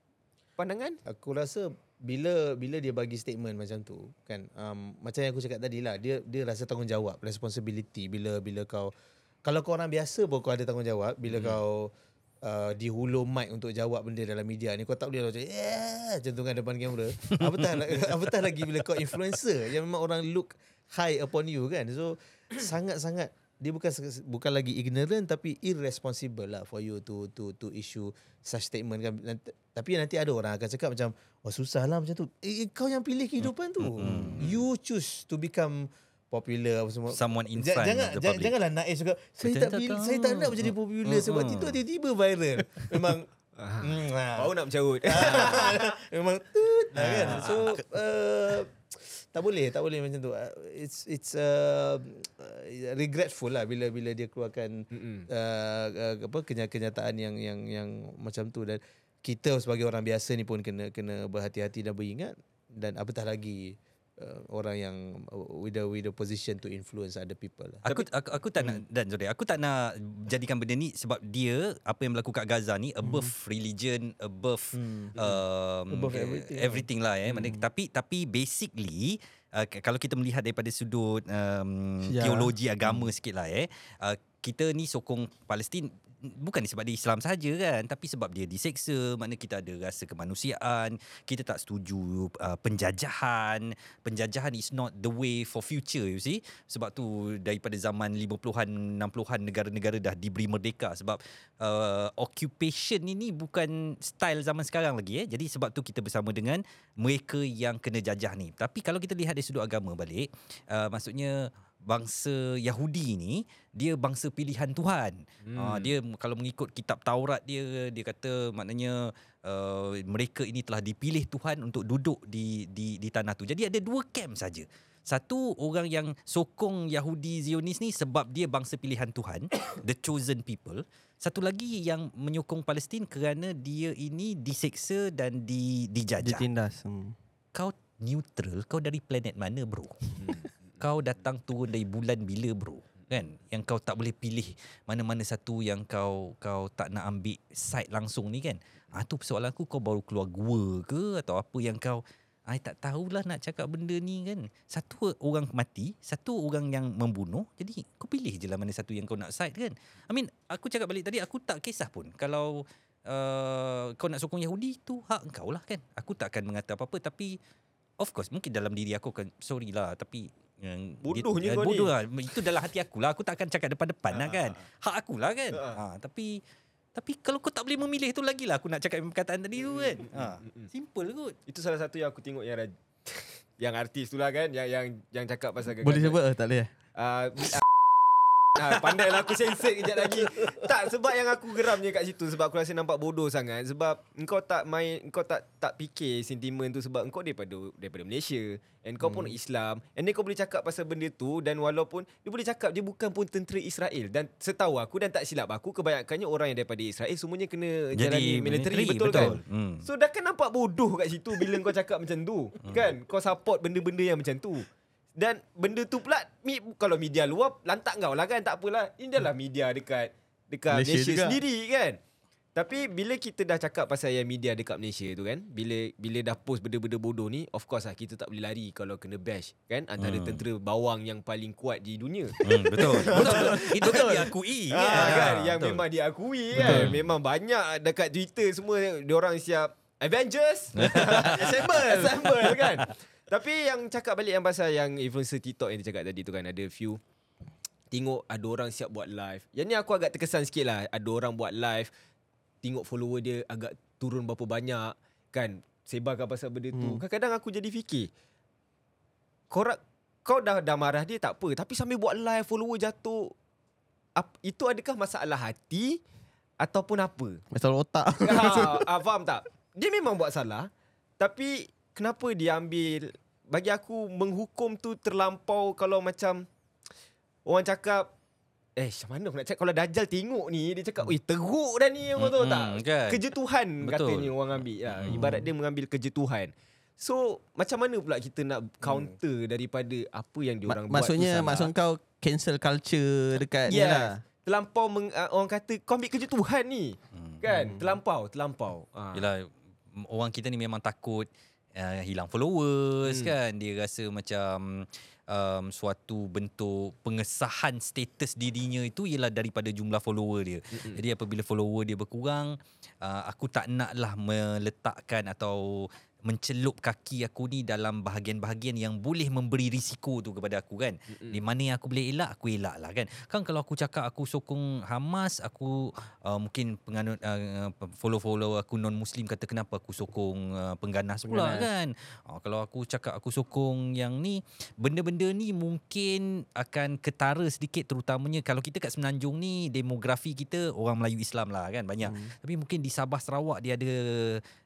pandangan Aku rasa bila bila dia bagi statement macam tu kan um, macam yang aku cakap tadi lah dia dia rasa tanggungjawab responsibility bila bila kau kalau kau orang biasa pun kau ada tanggungjawab bila hmm. kau uh, dihulur mic untuk jawab benda dalam media ni kau tak boleh macam yeah, kan depan kamera. Apatah apatah lagi bila kau influencer yang memang orang look high upon you kan? So sangat-sangat dia bukan bukan lagi ignorant tapi irresponsible lah for you to to to issue such statement kan. Nanti, tapi nanti ada orang akan cakap macam oh susah lah macam tu. Eh, kau yang pilih kehidupan tu. You choose to become popular apa semua. Someone in front jangan, of the public. janganlah naik cakap saya Betul, tak saya tak nak menjadi popular sebab itu tiba-tiba viral. Memang mm, ah. baru nak mencarut. Memang tut lah kan. So uh, tak boleh, tak boleh macam tu. Uh, It's it's uh, regretful lah bila bila dia keluarkan uh, uh, apa kenya- kenyataan yang yang yang macam tu. Dan kita sebagai orang biasa ni pun kena kena berhati-hati dan beringat. Dan apatah lagi uh, orang yang uh, with the with the position to influence other people lah. Aku aku, aku tak nak dan sorry, aku tak nak jadikan benda ni sebab dia apa yang berlaku kat Gaza ni above religion, above Hmm. um, Above everything. everything lah eh. Hmm. tapi tapi basically uh, kalau kita melihat daripada sudut um, Ya. teologi agama sikit lah eh. Uh, kita ni sokong Palestin bukan sebab dia Islam saja kan tapi sebab dia diseksa makna kita ada rasa kemanusiaan kita tak setuju uh, penjajahan. Penjajahan is not the way for future you see. Sebab tu daripada zaman 50-an 60-an negara-negara dah diberi merdeka. Sebab uh, occupation ini bukan style zaman sekarang lagi eh. Jadi sebab tu kita bersama dengan mereka yang kena jajah ni. Tapi kalau kita lihat dari sudut agama balik uh, maksudnya bangsa Yahudi ni dia bangsa pilihan Tuhan. Hmm. Uh, dia kalau mengikut kitab Taurat dia dia kata maknanya uh, mereka ini telah dipilih Tuhan untuk duduk di di di tanah tu. Jadi ada dua camp saja. Satu orang yang sokong Yahudi Zionis ni sebab dia bangsa pilihan Tuhan, the chosen people. Satu lagi yang menyokong Palestin kerana dia ini diseksa dan di dijajah. Ditindas. Hmm. Kau neutral, kau dari planet mana bro? Kau datang turun dari bulan bila bro? Kan? Yang kau tak boleh pilih mana-mana satu yang kau kau tak nak ambil side langsung ni kan? Ah tu persoalan aku kau baru keluar gua ke atau apa yang kau I tak tahulah nak cakap benda ni kan. Satu orang mati, satu orang yang membunuh. Jadi kau pilih je lah mana satu yang kau nak side kan. I mean, aku cakap balik tadi, aku tak kisah pun. Kalau uh, kau nak sokong Yahudi, tu hak kau lah kan. Aku tak akan mengata apa-apa. Tapi, of course, mungkin dalam diri aku akan, sorry lah. Tapi, yang Bodohnya dia, kau bodoh ni. lah. Itu dalam hati aku lah. Aku tak akan cakap depan-depan lah kan. Hak aku lah kan. Ha, tapi, tapi kalau kau tak boleh memilih tu lagi lah aku nak cakap perkataan tadi tu kan. Ha, simple kot. Itu salah satu yang aku tengok yang raj- yang artis tu lah kan yang yang yang cakap pasal Boleh sebut tak boleh? Uh, Ah, pandai lah aku sensor kejap lagi. Tak sebab yang aku geramnya kat situ sebab aku rasa nampak bodoh sangat sebab engkau tak main engkau tak tak fikir sentimen tu sebab engkau daripada daripada Malaysia and kau pun Islam and then kau boleh cakap pasal benda tu dan walaupun dia boleh cakap dia bukan pun tentera Israel dan setahu aku dan tak silap aku kebanyakannya orang yang daripada Israel semuanya kena Jadi jalani military betul, betul. kan? Hmm. So dah kan nampak bodoh kat situ bila kau cakap macam tu. Kan? Kau support benda-benda yang macam tu. Dan benda tu pula mi, kalau media luar lantak kau lah kan tak apalah. Ini adalah media dekat dekat Malaysia Malaysia, juga. sendiri kan. Tapi bila kita dah cakap pasal yang media dekat Malaysia tu kan, bila bila dah post benda-benda bodoh ni, of course lah kita tak boleh lari kalau kena bash kan antara Hmm. tentera bawang yang paling kuat di dunia. Hmm, betul. betul. Itu kan diakui Ah, kan. kan yang Betul. memang diakui kan. Memang banyak dekat Twitter semua dia orang siap Avengers Assemble Assemble kan. Tapi yang cakap balik yang pasal yang influencer TikTok yang dia cakap tadi tu kan ada few tengok ada orang siap buat live. Yang ni aku agak terkesan sikit lah. Ada orang buat live tengok follower dia agak turun berapa banyak kan sebarkan pasal benda tu. Hmm. Kadang-kadang aku jadi fikir kau ra- kau dah dah marah dia tak apa tapi sambil buat live follower jatuh ap, itu adakah masalah hati ataupun apa? Masalah otak. ha, ah, faham tak? Dia memang buat salah tapi kenapa dia ambil bagi aku menghukum tu terlampau kalau macam orang cakap Eh, macam mana aku nak cakap kalau Dajjal tengok ni dia cakap, "Oi, teruk dah ni." Orang tahu tak? kan? Kerja Tuhan Betul. katanya orang ambil. Ya, ibarat dia mengambil kerja Tuhan. So, macam mana pula kita nak counter daripada apa yang dia Ma- buat maksudnya maksud kau cancel culture dekat ni Yes. lah. Terlampau meng, uh, orang kata kau ambil kerja Tuhan ni. Hmm. Kan? Terlampau, terlampau. Ah. Yelah orang kita ni memang takut uh, hilang followers Hmm. hmm. kan dia rasa macam um, suatu bentuk pengesahan status dirinya itu ialah daripada jumlah follower dia. Mm-mm. Jadi apabila follower dia berkurang uh, aku tak naklah meletakkan atau mencelup kaki aku ni dalam bahagian-bahagian yang boleh memberi risiko tu kepada aku kan. Mm-mm. Di mana yang aku boleh elak, aku elak lah kan. Kan kalau aku cakap aku sokong Hamas, aku uh, mungkin penganut uh, follow-follow aku non-Muslim kata kenapa aku sokong uh, pengganas pula Pengganas. kan. Uh, kalau aku cakap aku sokong yang ni, benda-benda ni mungkin akan ketara sedikit terutamanya kalau kita kat Semenanjung ni demografi kita orang Melayu Islam lah kan banyak. Hmm. Tapi mungkin di Sabah Sarawak dia ada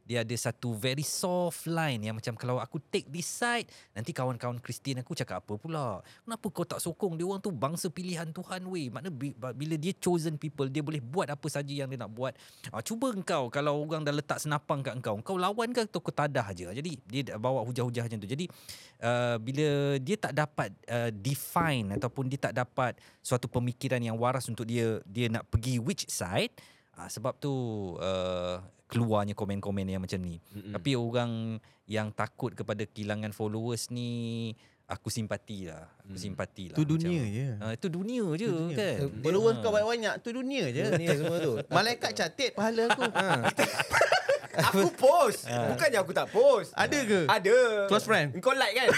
dia ada satu very soft line yang macam kalau aku take this side nanti kawan-kawan Kristian aku cakap apa pula? Kenapa kau tak sokong? Dia orang tu bangsa pilihan Tuhan weh. Makna bi- bila dia chosen people dia boleh buat apa saja yang dia nak buat. Ah, cuba engkau kalau orang dah letak senapang kat engkau kau lawan ke atau kau tadah je jadi dia bawa hujah-hujah macam tu. Jadi uh, bila dia tak dapat uh, define ataupun dia tak dapat suatu pemikiran yang waras untuk dia dia nak pergi which side Ah, sebab tu uh, keluarnya komen-komen yang macam ni. Mm-mm. Tapi orang yang takut kepada kehilangan followers ni aku simpati lah. Aku simpati lah. Tu dunia je. Ah, itu dunia je Tu dunia. kan. Followers Ah. kau banyak-banyak tu dunia je. Ni semua tu. Malaikat catat pahala aku. Ha. Aku post. Bukannya aku tak post. Ada ke? Ada. Close friend? Kau like kan?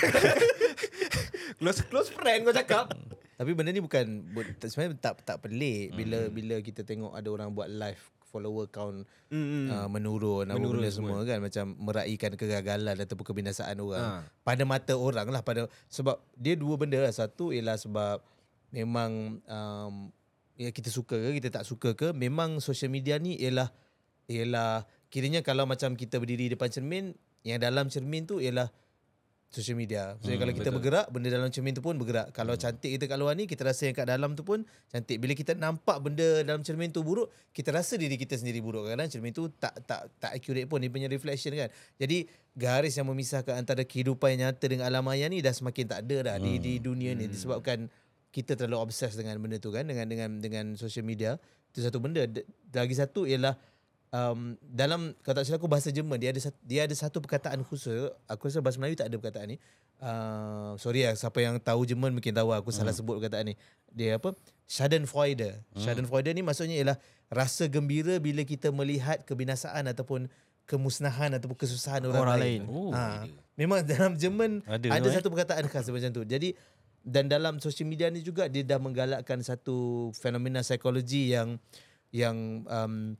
close close friend kau cakap. Tapi benda ni bukan sebenarnya tak tak pelik bila bila kita tengok ada orang buat live follower count Hmm. uh, menurun, apa Menurun benda semua kan macam meraihkan kegagalan ataupun kebinasaan orang Ha. pada mata orang lah pada sebab dia dua benda lah satu ialah sebab memang um, ya kita suka ke kita tak suka ke memang social media ni ialah ialah kiranya kalau macam kita berdiri depan cermin yang dalam cermin tu ialah social media. So hmm, kalau kita betul. bergerak, benda dalam cermin tu pun bergerak. Kalau Hmm. cantik kita kat luar ni, kita rasa yang kat dalam tu pun cantik. Bila kita nampak benda dalam cermin tu buruk, kita rasa diri kita sendiri buruk. Kadang cermin tu tak tak tak accurate pun dia punya reflection kan. Jadi garis yang memisahkan antara kehidupan yang nyata dengan alam maya ni dah semakin tak ada dah hmm. di di dunia ni disebabkan kita terlalu obses dengan benda tu kan dengan dengan dengan social media. Itu satu benda. Lagi satu ialah um, dalam kalau tak silap aku bahasa Jerman dia ada dia ada satu perkataan khusus. Aku rasa bahasa Melayu tak ada perkataan ni. Uh, sorry lah siapa yang tahu Jerman mungkin tahu aku salah sebut perkataan ni. Dia apa? Schadenfreude. Schadenfreude ni maksudnya ialah rasa gembira bila kita melihat kebinasaan ataupun kemusnahan ataupun kesusahan orang, Orang lain, lain. Oh, ha, memang dalam Jerman Ada ada, eh? satu perkataan khas macam tu. Jadi dan dalam social media ni juga dia dah menggalakkan satu fenomena psikologi yang yang um,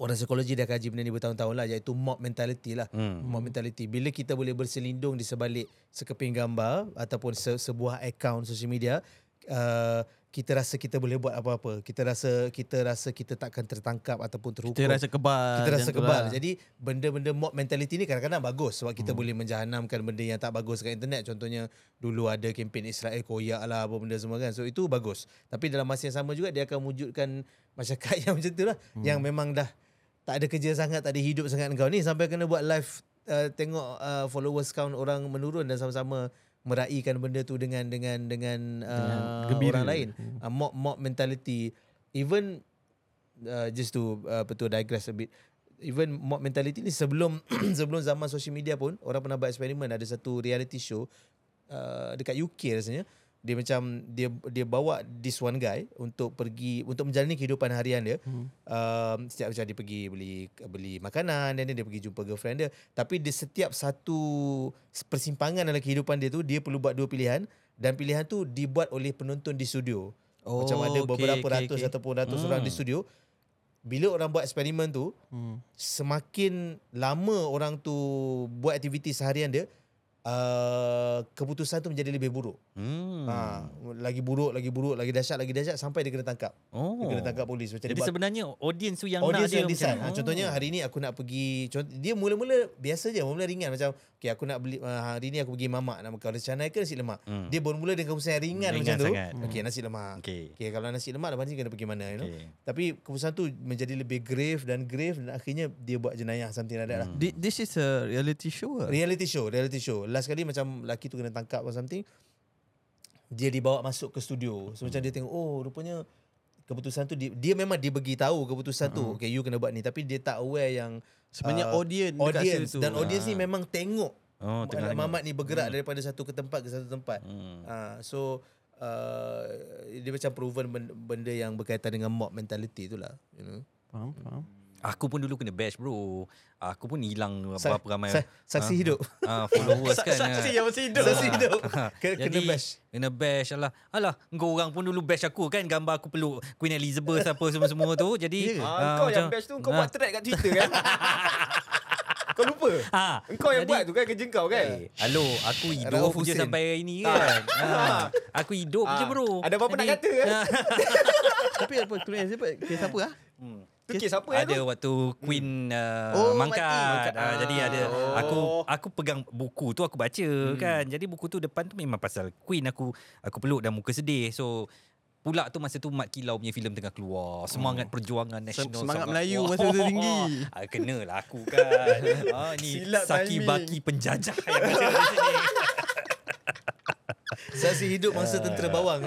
orang psikologi dah kaji benda ni bertahun-tahun lah iaitu mob mentality lah. Hmm. Mob mentality. Bila kita boleh berselindung di sebalik sekeping gambar ataupun se- sebuah account social media, uh, kita rasa kita boleh buat apa-apa. Kita rasa kita rasa kita takkan tertangkap ataupun terhukum. Kita rasa kebal. kita rasa kebal. lah. Jadi benda-benda mob mentality ni kadang-kadang bagus sebab kita boleh menjahanamkan benda yang tak bagus kat internet. Contohnya dulu ada kempen Israel koyak lah apa benda semua kan. So itu bagus. Tapi dalam masa yang sama juga dia akan wujudkan masyarakat yang macam tu lah yang memang dah tak ada kerja sangat, tak ada hidup sangat kau ni sampai kena buat live uh, tengok uh, followers count orang menurun dan sama-sama meraihkan benda tu dengan dengan dengan, uh, gembira. orang lain. Uh, mob mob mentality even uh, just to uh, apa tu digress a bit even mob mentality ni sebelum sebelum zaman social media pun orang pernah buat eksperimen ada satu reality show uh, dekat UK rasanya dia macam dia dia bawa this one guy untuk pergi untuk menjalani kehidupan harian dia. Hmm. Um, setiap macam dia pergi beli beli makanan dan dia pergi jumpa girlfriend dia. Tapi di setiap satu persimpangan dalam kehidupan dia tu dia perlu buat dua pilihan dan pilihan tu dibuat oleh penonton di studio. Oh, macam ada okey, beberapa okey, ratus okey. ataupun ratus orang di studio. Bila orang buat eksperimen tu, Hmm. semakin lama orang tu buat aktiviti seharian dia, uh, keputusan tu menjadi lebih buruk. Hmm. Ha, lagi buruk, lagi buruk, lagi dahsyat, lagi dahsyat sampai dia kena tangkap. Oh. Dia kena tangkap polis. Macam Jadi dia buat sebenarnya audience tu yang audience nak dia yang decide. macam- Ha, contohnya hari ni aku nak pergi contoh, dia mula-mula biasa je, mula-mula ringan macam okay aku nak beli uh, hari ni aku pergi mamak nak makan nasi canai ke nasi lemak. Hmm. Dia mula-mula dengan keputusan yang ringan, Ringan macam tu. sangat. Okey nasi lemak. Okey. Okay, kalau nasi lemak lepas ni kena pergi mana you know. Okey. Tapi keputusan tu menjadi lebih grave dan grave dan akhirnya dia buat jenayah something like that lah. Thi- This is a reality show? Reality show, reality show. Last kali macam lelaki tu kena tangkap or something. Dia dibawa masuk ke studio. So macam dia tengok, oh rupanya keputusan tu dia, dia memang dia bagi tahu keputusan tu. Okay, you kena buat ni. Tapi dia tak aware yang Sebenarnya uh, audience dekat audience situ. dan audience ni Ah. memang tengok Oh, tengah Mamat ni bergerak daripada satu ke tempat ke satu tempat. Hmm. Uh, so uh, dia macam proven benda, benda yang berkaitan dengan mob mentality tu lah. You know. Faham, faham. Aku pun dulu kena bash bro. Aku pun hilang berapa ramai sa- saksi ah, hidup. ah, followers kan. Saksi ah. yang masih hidup. Saksi hidup. Kena, kena Jadi, bash. Kena bash alah. Alah, engkau orang pun dulu bash aku kan gambar aku peluk Queen Elizabeth apa semua-semua tu. Jadi Ya ke? Ah, ah, kau yang macam- best tu kau ah. buat thread kat Twitter kan? kau lupa? Ha, Engkau yang jadi- buat tu kan kerja kau kan? Eh, Halo, aku hidup je sampai hari ni kan. ha, aku hidup je Ah, bro. ada apa-apa nak Jadi- kata, kan? Tapi apa Queen Elizabeth kes apa ah? Hmm. Kes apa ada tu? waktu Queen uh, Oh, mangkat. Ah, jadi ada Oh. aku aku pegang buku tu aku baca hmm. kan. Jadi buku tu depan tu memang pasal Queen aku aku peluk dan muka sedih. So Pula tu masa tu Mat Kilau punya filem tengah keluar. Semangat perjuangan nasional. semangat Melayu Wah. masa tu tinggi. Ah, kenalah aku kan. ah, ni Silap Saki timing. baki penjajah yang macam di sini. Saksi hidup mangsa tentera bawang.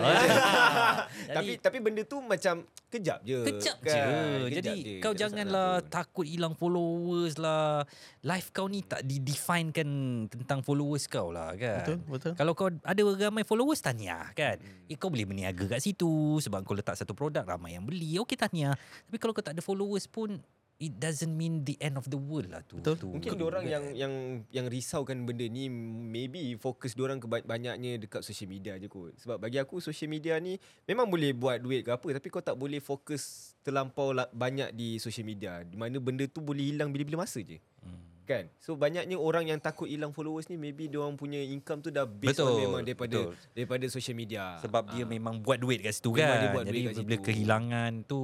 tapi tapi benda tu macam kejap je. Kejap kan? je. Kejap Jadi je. kau Tak janganlah takut hilang followers lah. Life kau ni tak didefinekan tentang followers kau lah kan. Betul, betul. Kalau kau ada ramai followers tahniah kan. Hmm. Eh, kau boleh berniaga kat situ sebab kau letak satu produk ramai yang beli. Okey tahniah. Tapi kalau kau tak ada followers pun it doesn't mean the end of the world lah tu. Betul. tu. Mungkin orang yang yang yang risaukan benda ni maybe fokus orang ke banyaknya dekat social media je kot. Sebab bagi aku social media ni memang boleh buat duit ke apa tapi kau tak boleh fokus terlampau la- banyak di social media. Di mana benda tu boleh hilang bila-bila masa je. Hmm. Kan? So banyaknya orang yang takut hilang followers ni maybe dia orang punya income tu dah based Betul, on memang daripada betul. daripada social media. Sebab dia Ah. memang buat duit kat situ Memang kan. dia buat Jadi duit kat bila situ. kehilangan tu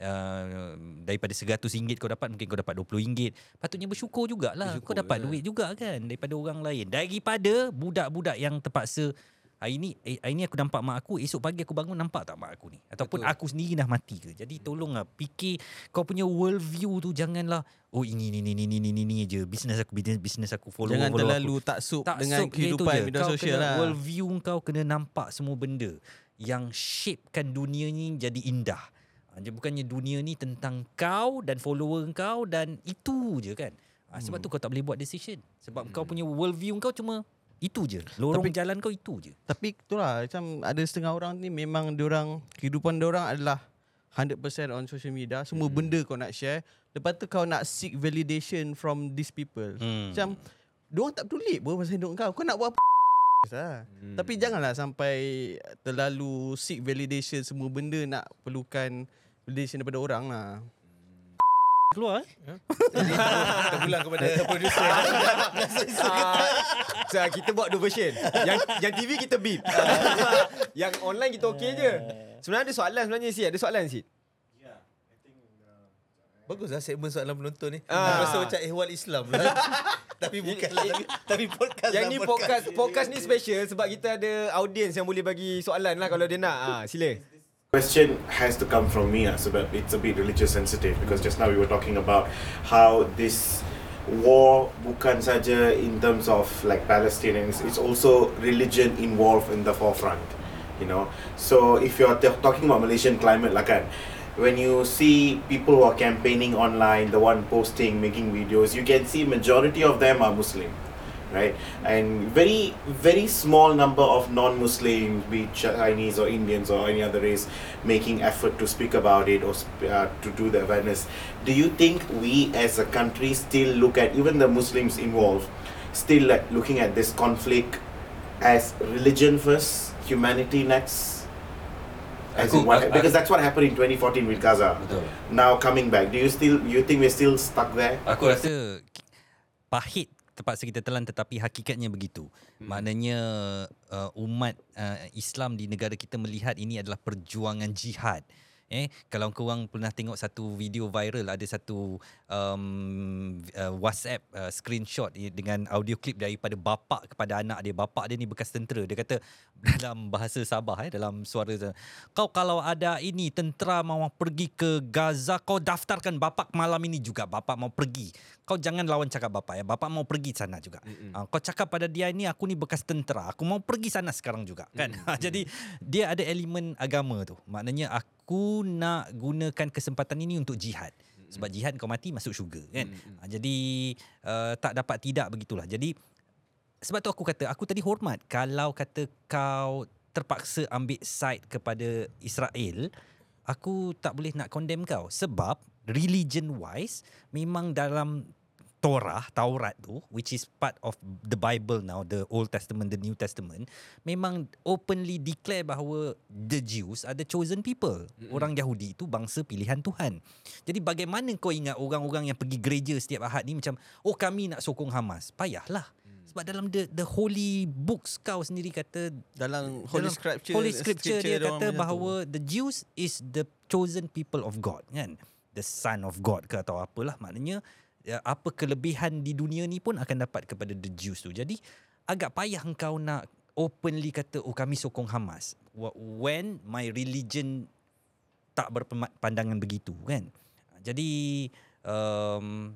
uh, daripada RM100 kau dapat mungkin kau dapat RM20. Patutnya bersyukur jugalah. Bersyukur, kau dapat ya. duit juga kan daripada orang lain. Daripada budak-budak yang terpaksa Hari ni, eh, hari ni aku nampak mak aku, esok pagi aku bangun nampak tak mak aku ni? Ataupun Betul. aku sendiri dah mati ke? Jadi tolonglah fikir kau punya world view tu janganlah oh ini ni ni ni ni ni ni, ni je business aku business business aku follow Jangan follow aku. terlalu taksub Tak dengan sok kehidupan media kau sosial kena, lah. World view kau kena nampak semua benda yang shapekan dunia ni jadi indah. Ha, Dia bukannya dunia ni tentang kau dan follower kau dan itu je kan. Ha, sebab tu kau tak boleh buat decision. Sebab kau punya world view kau cuma itu je. Lorong Tapi- jalan kau itu je. Tapi itulah macam ada setengah orang ni memang diorang kehidupan diorang adalah 100% on social media. Semua hmm. benda kau nak share. Lepas tu kau nak seek validation from these people. Hmm. Macam diorang tak peduli pun pasal hidup kau. Kau nak buat apa lah. Hmm. Tapi janganlah sampai terlalu seek validation semua benda nak perlukan validation daripada orang lah. Keluar eh? Terpulang kepada producer. so, kita buat dua version. Yang yang TV kita beep. yang online kita okey je. Sebenarnya ada soalan sebenarnya sih. Ada soalan sih. Bagus lah segmen soalan penonton ni. Ah. Ah. Rasa macam ehwal Islam lah. tapi bukan lah. Tapi, tapi podcast Yang lah ni podcast podcast ni special sebab kita ada audience yang boleh bagi soalan lah kalau dia nak. Ah, sila. question has to come from me so that it's a bit religious sensitive because just now we were talking about how this war bukan saja in terms of like Palestinians it's also religion involved in the forefront you know so if you're talking about Malaysian climate lah kan when you see people who are campaigning online the one posting making videos you can see majority of them are Muslim right? And very, very small number of non-Muslims, be Chinese or Indians or any other race, making effort to speak about it or uh, to do the awareness. Do you think we as a country still look at even the Muslims involved, still like looking at this conflict as religion first, humanity next? As in Aku- what, aku- because that's what happened in 2014 with Gaza. Betul. Now coming back, do you still you think we're still stuck there? Aku rasa pahit terpaksa kita telan tetapi hakikatnya begitu. Hmm. Maknanya uh, umat uh, Islam di negara kita melihat ini adalah perjuangan jihad. Eh kalau korang pernah tengok satu video viral ada satu um, uh, WhatsApp uh, screenshot dengan audio clip daripada bapa kepada anak dia. Bapa dia ni bekas tentera. Dia kata dalam bahasa Sabah eh dalam suara kau kalau ada ini tentera mau pergi ke Gaza kau daftarkan bapak malam ini juga bapak mau pergi. Kau jangan lawan cakap bapak ya. Bapak mau pergi sana juga. Uh, kau cakap pada dia ini aku ni bekas tentera. Aku mau pergi sana sekarang juga kan. Jadi dia ada elemen agama tu. Maknanya aku nak gunakan kesempatan ini untuk jihad. Sebab jihad kau mati masuk syurga kan. Uh, jadi uh, tak dapat tidak begitulah. Jadi sebab tu aku kata aku tadi hormat kalau kata kau terpaksa ambil side kepada Israel aku tak boleh nak condemn kau sebab religion wise memang dalam Torah, Taurat tu which is part of the Bible now, the Old Testament, the New Testament memang openly declare bahawa the Jews are the chosen people. Mm-hmm. Orang Yahudi itu bangsa pilihan Tuhan. Jadi bagaimana kau ingat orang-orang yang pergi gereja setiap Ahad ni macam oh kami nak sokong Hamas. Payahlah. Sebab dalam the the holy books kau sendiri kata Dalam holy dalam scripture, Holy scripture, dia diorang kata macam tu. bahawa the Jews is the chosen people of God kan. The son of God ke atau apalah maknanya ya, apa kelebihan di dunia ni pun akan dapat kepada the Jews tu. Jadi agak payah engkau nak openly kata oh kami sokong Hamas Wh- when my religion tak berpandangan begitu kan. Jadi um,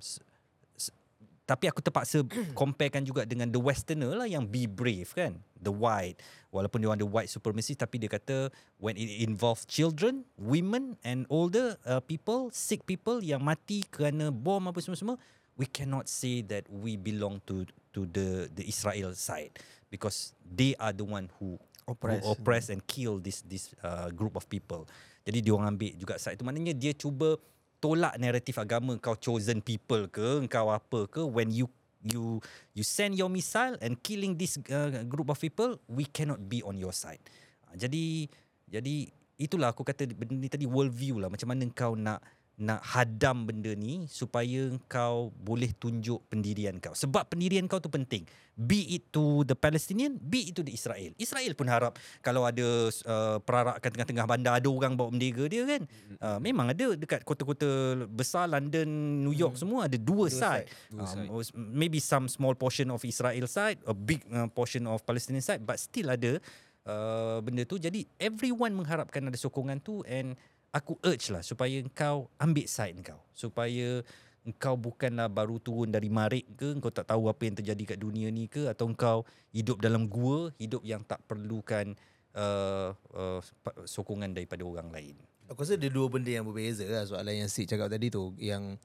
tapi aku terpaksa comparekan juga dengan the westerner lah yang be brave kan the white walaupun dia orang the white supremacy tapi dia kata when it involves children women and older uh, people sick people yang mati kerana bom apa semua-semua we cannot say that we belong to to the the Israel side because they are the one who Oppress. who oppress and kill this this uh, group of people. Jadi dia orang ambil juga side itu maknanya dia cuba tolak naratif agama kau chosen people ke kau apa ke when you you you send your missile and killing this uh, group of people we cannot be on your side. Uh, jadi jadi itulah aku kata benda ni tadi world view lah macam mana kau nak nak hadam benda ni supaya kau boleh tunjuk pendirian kau. Sebab pendirian kau tu penting. Be it to the Palestinian, be it to the Israel. Israel pun harap kalau ada uh, perarakan tengah-tengah bandar ada orang bawa bendera dia kan. Uh, memang ada dekat kota-kota besar London, New York semua ada dua, side. Dua side. Um, maybe some small portion of Israel side, a big uh, portion of Palestinian side but still ada uh, benda tu. Jadi everyone mengharapkan ada sokongan tu and aku urge lah supaya engkau ambil side engkau. Supaya engkau bukanlah baru turun dari marik ke engkau tak tahu apa yang terjadi kat dunia ni ke atau engkau hidup dalam gua hidup yang tak perlukan uh, uh, sokongan daripada orang lain. Aku rasa ada dua benda yang berbeza lah soalan yang Sid cakap tadi tu yang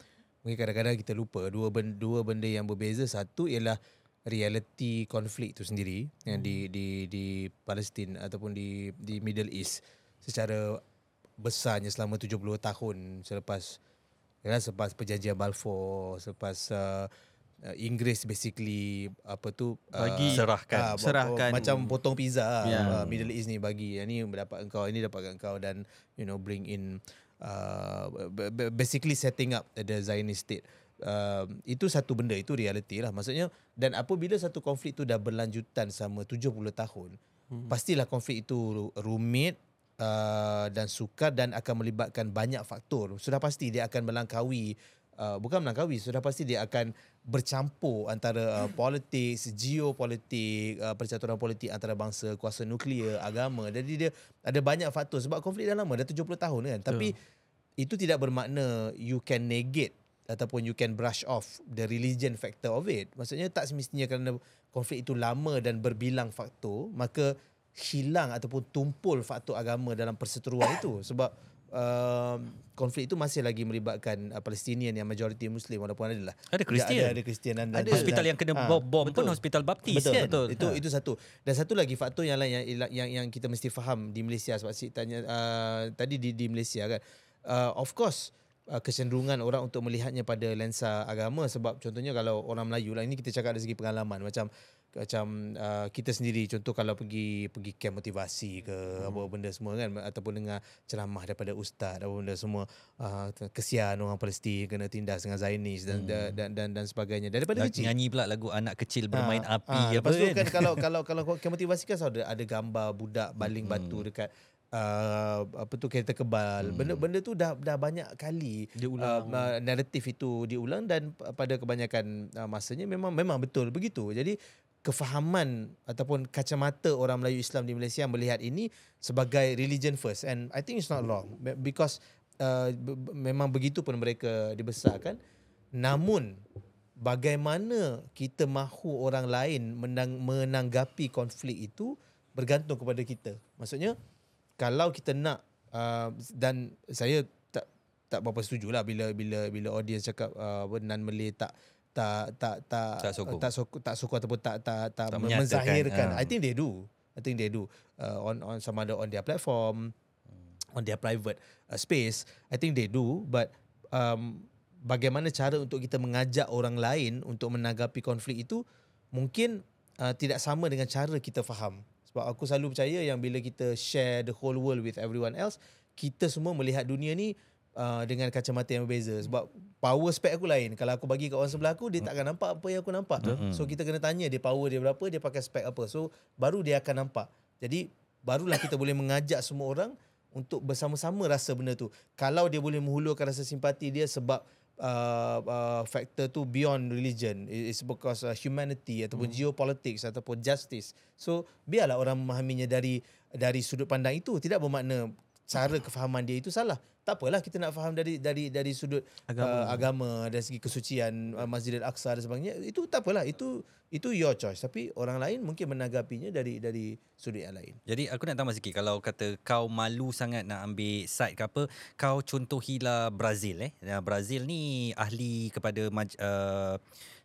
mungkin kadang-kadang kita lupa. Dua benda, dua benda yang berbeza. Satu ialah reality konflik tu sendiri yang di di di Palestin ataupun di di Middle East secara besarnya selama 70 tahun selepas ya selepas perjanjian Balfour selepas uh, uh, Inggeris basically apa tu Bagi- ah, Serahkan. serahkan. macam potong pizza lah Ya. uh, Middle East ni bagi yang ni dapat engkau ini dapat engkau dan you know bring in uh, basically setting up the Zionist state uh, itu satu benda itu reality lah maksudnya dan apabila satu konflik tu dah berlanjutan selama 70 tahun hmm. pastilah konflik itu rumit uh, dan sukar dan akan melibatkan banyak faktor. Sudah pasti dia akan melangkaui uh, bukan melangkaui sudah pasti dia akan bercampur antara uh, politik geopolitik uh, percaturan politik antara bangsa kuasa nuklear agama. Jadi dia ada banyak faktor sebab konflik dah lama dah 70 tahun kan. Tapi itu tidak bermakna you can negate ataupun you can brush off the religion factor of it. Maksudnya tak semestinya kerana konflik itu lama dan berbilang faktor, maka hilang ataupun tumpul faktor agama dalam perseteruan itu sebab uh, konflik itu masih lagi melibatkan uh, Palestinian yang majoriti muslim walaupun ada lah Ada Kristian. ada, ada Kristian dan, dan hospital dan- yang kena Ah, bom, pun hospital baptis betul, kan betul. Itu Ha. itu satu. Dan satu lagi faktor yang lain yang yang yang kita mesti faham di Malaysia sebab si tanya uh, tadi di di Malaysia kan. Uh, of course uh, kecenderungan orang untuk melihatnya pada lensa agama sebab contohnya kalau orang Melayu lah ini kita cakap dari segi pengalaman macam macam uh, kita sendiri contoh kalau pergi pergi camp motivasi ke hmm. apa benda semua kan ataupun dengar ceramah daripada ustaz apa benda semua uh, kesian orang Palestin kena tindas dengan Zionis dan, Hmm. dan dan dan dan sebagainya daripada kecil nyanyi pula lagu anak kecil bermain Ah, api ah, apa lepas tu kan, kan kalau kalau kalau camp motivasi kan ada, ada gambar budak baling Hmm. batu dekat uh, apa tu kereta kebal. Hmm. Benda-benda tu dah dah banyak kali Diulang. uh, naratif itu diulang dan p- pada kebanyakan uh, masanya memang memang betul begitu. Jadi kefahaman ataupun kacamata orang Melayu Islam di Malaysia melihat ini sebagai religion first. And I think it's not wrong. Be- because uh, memang begitu pun mereka dibesarkan. Namun bagaimana kita mahu orang lain menang, menanggapi konflik itu bergantung kepada kita. Maksudnya kalau kita nak uh, dan saya tak tak berapa setuju lah bila bila bila audience cakap uh, apa, non Malay tak tak tak tak Tak sokong. tak sokong, tak sokong ataupun tak tak tak, Tak menzahirkan. ah. I think they do. I think they do uh, on on some other on their platform on their private uh, space. I think they do but um, bagaimana cara untuk kita mengajak orang lain untuk menanggapi konflik itu mungkin uh, tidak sama dengan cara kita faham. Sebab aku selalu percaya yang bila kita share the whole world with everyone else, kita semua melihat dunia ni uh, dengan kacamata yang berbeza. Sebab power spek aku lain. Kalau aku bagi kat orang sebelah aku, dia tak akan nampak apa yang aku nampak. So kita kena tanya dia power dia berapa, dia pakai spek apa. So baru dia akan nampak. Jadi barulah kita boleh mengajak semua orang untuk bersama-sama rasa benda tu. Kalau dia boleh menghulurkan rasa simpati dia sebab uh, uh, factor tu beyond religion. It- It's because uh, humanity ataupun geopolitics ataupun justice. So biarlah orang memahaminya dari dari sudut pandang itu. Tidak bermakna cara kefahaman dia itu salah. Tak apalah kita nak faham dari dari dari sudut agama, uh, agama dari segi kesucian uh, Masjidil Aqsa dan sebagainya. Itu tak apalah. Itu itu your choice. Tapi orang lain mungkin menanggapinya dari dari sudut yang lain. Jadi aku nak tambah sikit kalau kata kau malu sangat nak ambil side ke apa, kau contohilah Brazil eh. Nah, Brazil ni ahli kepada uh,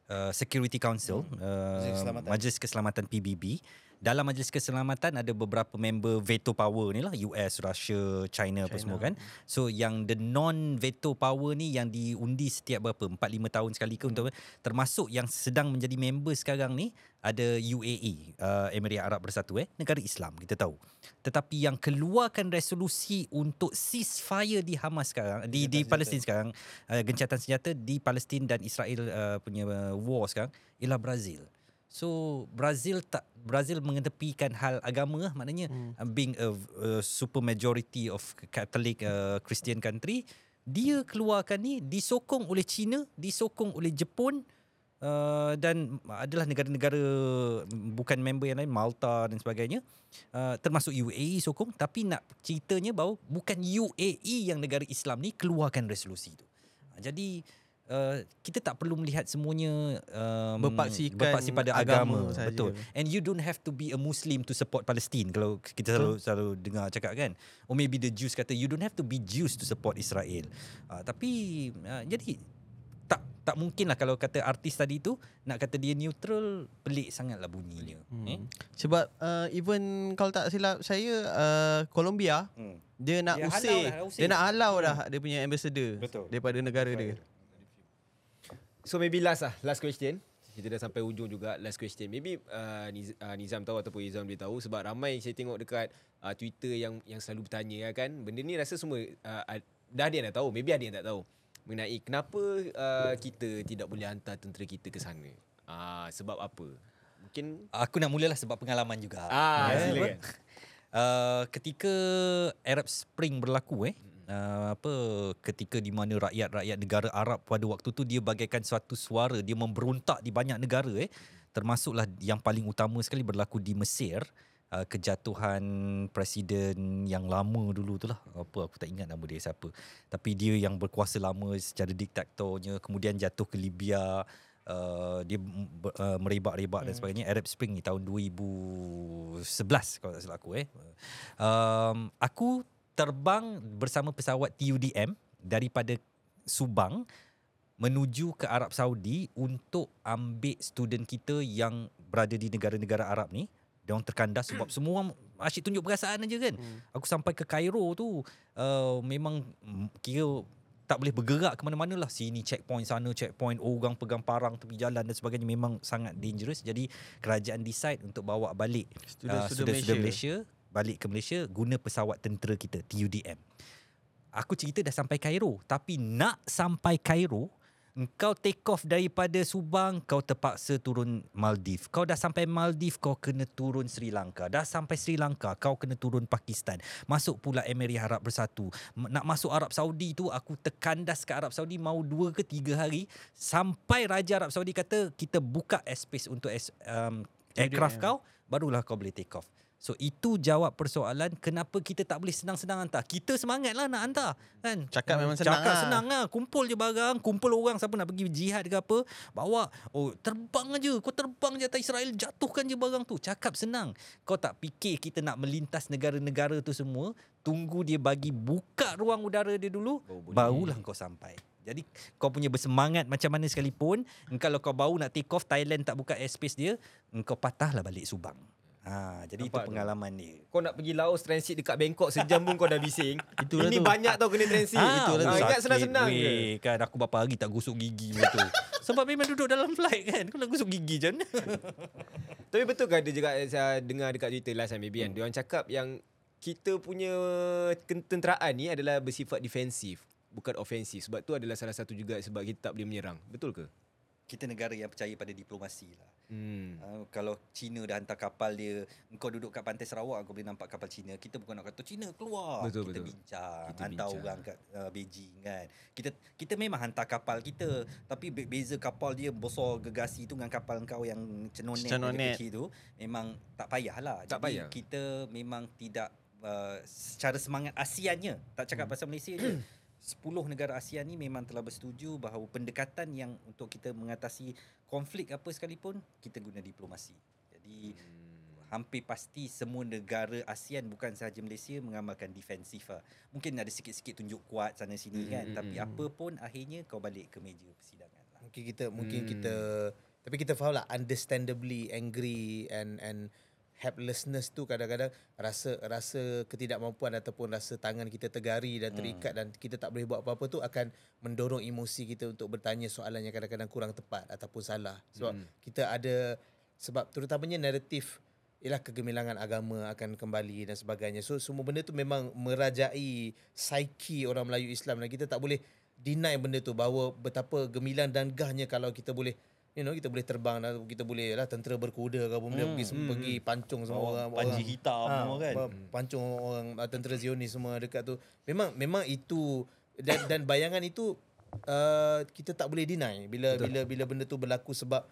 uh, Security Council, uh, Majlis Keselamatan. Majlis Keselamatan PBB. Dalam Majlis Keselamatan ada beberapa member veto power ni lah US, Russia, China, China. apa semua kan. So yang the non veto power ni yang diundi setiap berapa 4 5 tahun sekali ke untuk termasuk yang sedang menjadi member sekarang ni ada UAE, uh, Emirat Arab Bersatu eh, negara Islam kita tahu. Tetapi yang keluarkan resolusi untuk ceasefire di Hamas sekarang di di Palestin sekarang, uh, gencatan senjata di Palestin dan Israel uh, punya uh, war sekarang ialah Brazil. So Brazil tak Brazil mengetepikan hal agama maknanya hmm. uh, being a, a super majority of Catholic uh, Christian country dia keluarkan ni disokong oleh China, disokong oleh Jepun uh, dan adalah negara-negara bukan member yang lain Malta dan sebagainya uh, termasuk UAE sokong tapi nak ceritanya bahawa bukan UAE yang negara Islam ni keluarkan resolusi tu. Uh, jadi uh, kita tak perlu melihat semuanya um, Berpaksikan berpaksi pada agama, agama sahaja. betul and you don't have to be a muslim to support Palestine kalau kita selalu selalu dengar cakap kan or maybe the Jews kata you don't have to be Jews to support Israel uh, tapi uh, jadi tak tak mungkin lah kalau kata artis tadi tu nak kata dia neutral pelik sangatlah bunyinya hmm. eh Sebab uh, even kalau tak silap saya uh, Colombia hmm. dia nak Dia usir, lah, usir. dia nak halau dah dia punya ambassador Betul. daripada negara dia. So maybe last lah, last question. Kita dah sampai ujung juga last question. Maybe uh, Niz, uh, Nizam tahu ataupun Izam boleh tahu sebab ramai saya tengok dekat uh, Twitter yang yang selalu bertanya ya kan. Benda ni rasa semua uh, dah ada yang dah tahu, maybe ada yang tak tahu mengenai kenapa uh, kita tidak boleh hantar tentera kita ke sana. Uh, sebab apa? Mungkin aku nak mulalah sebab pengalaman juga ah Eh, silakan. uh, ketika Arab Spring berlaku eh Uh, apa ketika di mana rakyat-rakyat negara Arab pada waktu tu dia bagaikan suatu suara dia memberontak di banyak negara eh. Termasuklah yang paling utama sekali berlaku di Mesir uh, kejatuhan presiden yang lama dulu tu lah. Apa aku tak ingat nama dia siapa. Tapi dia yang berkuasa lama secara diktatornya kemudian jatuh ke Libya Uh, dia uh, merebak-rebak dan sebagainya. Arab Spring ni tahun 2011 kalau tak salah aku eh. Um, aku terbang bersama pesawat TUDM daripada Subang menuju ke Arab Saudi untuk ambil student kita yang berada di negara-negara Arab ni. Dia orang terkandas sebab semua asyik tunjuk perasaan aja kan. Hmm. Aku sampai ke Cairo tu uh, memang kira tak boleh bergerak ke mana-mana lah. Sini checkpoint, sana checkpoint, orang pegang parang tepi jalan dan sebagainya memang sangat dangerous. Jadi kerajaan decide untuk bawa balik uh, Student-student student-student Malaysia. Malaysia balik ke Malaysia guna pesawat tentera kita TUDM. Aku cerita dah sampai Cairo tapi nak sampai Cairo Engkau take off daripada Subang, kau terpaksa turun Maldives. Kau dah sampai Maldives, kau kena turun Sri Lanka. Dah sampai Sri Lanka, kau kena turun Pakistan. Masuk pula Emirat Arab Bersatu. Nak masuk Arab Saudi tu, aku terkandas ke Arab Saudi mau dua ke tiga hari. Sampai Raja Arab Saudi kata, kita buka airspace untuk um, aircraft kau, barulah kau boleh take off. So itu jawab persoalan kenapa kita tak boleh senang-senang hantar. Kita semangatlah nak hantar kan. Cakap memang senang Cakap lah. senang lah. Kumpul je barang, kumpul orang siapa nak pergi jihad ke apa, bawa. Oh, terbang aja. Kau terbang je atas Israel, jatuhkan je barang tu. Cakap senang. Kau tak fikir kita nak melintas negara-negara tu semua, tunggu dia bagi buka ruang udara dia dulu, boleh. barulah kau sampai. Jadi kau punya bersemangat macam mana sekalipun, kalau kau baru nak take off Thailand tak buka airspace dia, engkau patahlah balik Subang. Ha, jadi Nampak tu? itu pengalaman dia. Kau nak pergi Laos transit dekat Bangkok sejam pun kau dah bising. Itulah Ini tu. banyak tau kena transit. Ah, Itulah oh, tu. Ingat senang-senang weh. Kan aku berapa hari tak gosok gigi tu. Sebab memang duduk dalam flight kan. Kau nak gosok gigi je. Tapi betul ke ada juga saya dengar dekat Twitter last time maybe kan. Dia orang cakap yang kita punya ketenteraan ni adalah bersifat defensif bukan ofensif. Sebab tu adalah salah satu juga sebab kita tak boleh menyerang. Betul ke? Kita negara yang percaya pada diplomasi lah. Hmm. Uh, kalau Cina dah hantar kapal dia, engkau duduk kat pantai Sarawak, kau boleh nampak kapal Cina. Kita bukan nak kata Cina keluar. Betul, kita betul. bincang, Kita hantar bincang. orang kat uh, Beijing kan. Kita kita memang hantar kapal kita, tapi be- beza kapal dia besar gegasi tu dengan kapal kau yang cenonet, Cenonet. kecil tu, memang tak payahlah. Tak Jadi payah. kita memang tidak uh, secara semangat ASEANnya, tak cakap pasal Malaysia je. 10 negara ASEAN ni memang telah bersetuju bahawa pendekatan yang untuk kita mengatasi konflik apa sekalipun kita guna diplomasi. Jadi hampir pasti semua negara ASEAN bukan sahaja Malaysia mengamalkan defensif lah. Mungkin ada sikit-sikit tunjuk kuat sana sini kan Hmm, tapi hmm, apa pun akhirnya kau balik ke meja persidangan lah. Mungkin kita mungkin Hmm. kita tapi kita faham lah understandably angry and and helplessness tu kadang-kadang rasa rasa ketidakmampuan ataupun rasa tangan kita tergari dan terikat dan kita tak boleh buat apa-apa tu akan mendorong emosi kita untuk bertanya soalan yang kadang-kadang kurang tepat ataupun salah. Sebab kita ada sebab terutamanya naratif ialah kegemilangan agama akan kembali dan sebagainya. So semua benda tu memang merajai psyche orang Melayu Islam dan kita tak boleh deny benda tu bahawa betapa gemilang dan gahnya kalau kita boleh you know kita boleh terbang dan kita boleh lah tentera berkuda ke apa benda pergi pergi pancung semua Oh, orang panji orang- hitam Ah, semua kan. pa- pancung orang ah, tentera Zionis semua dekat tu memang memang itu dan dan bayangan itu uh, kita tak boleh deny bila Betul. bila bila benda tu berlaku sebab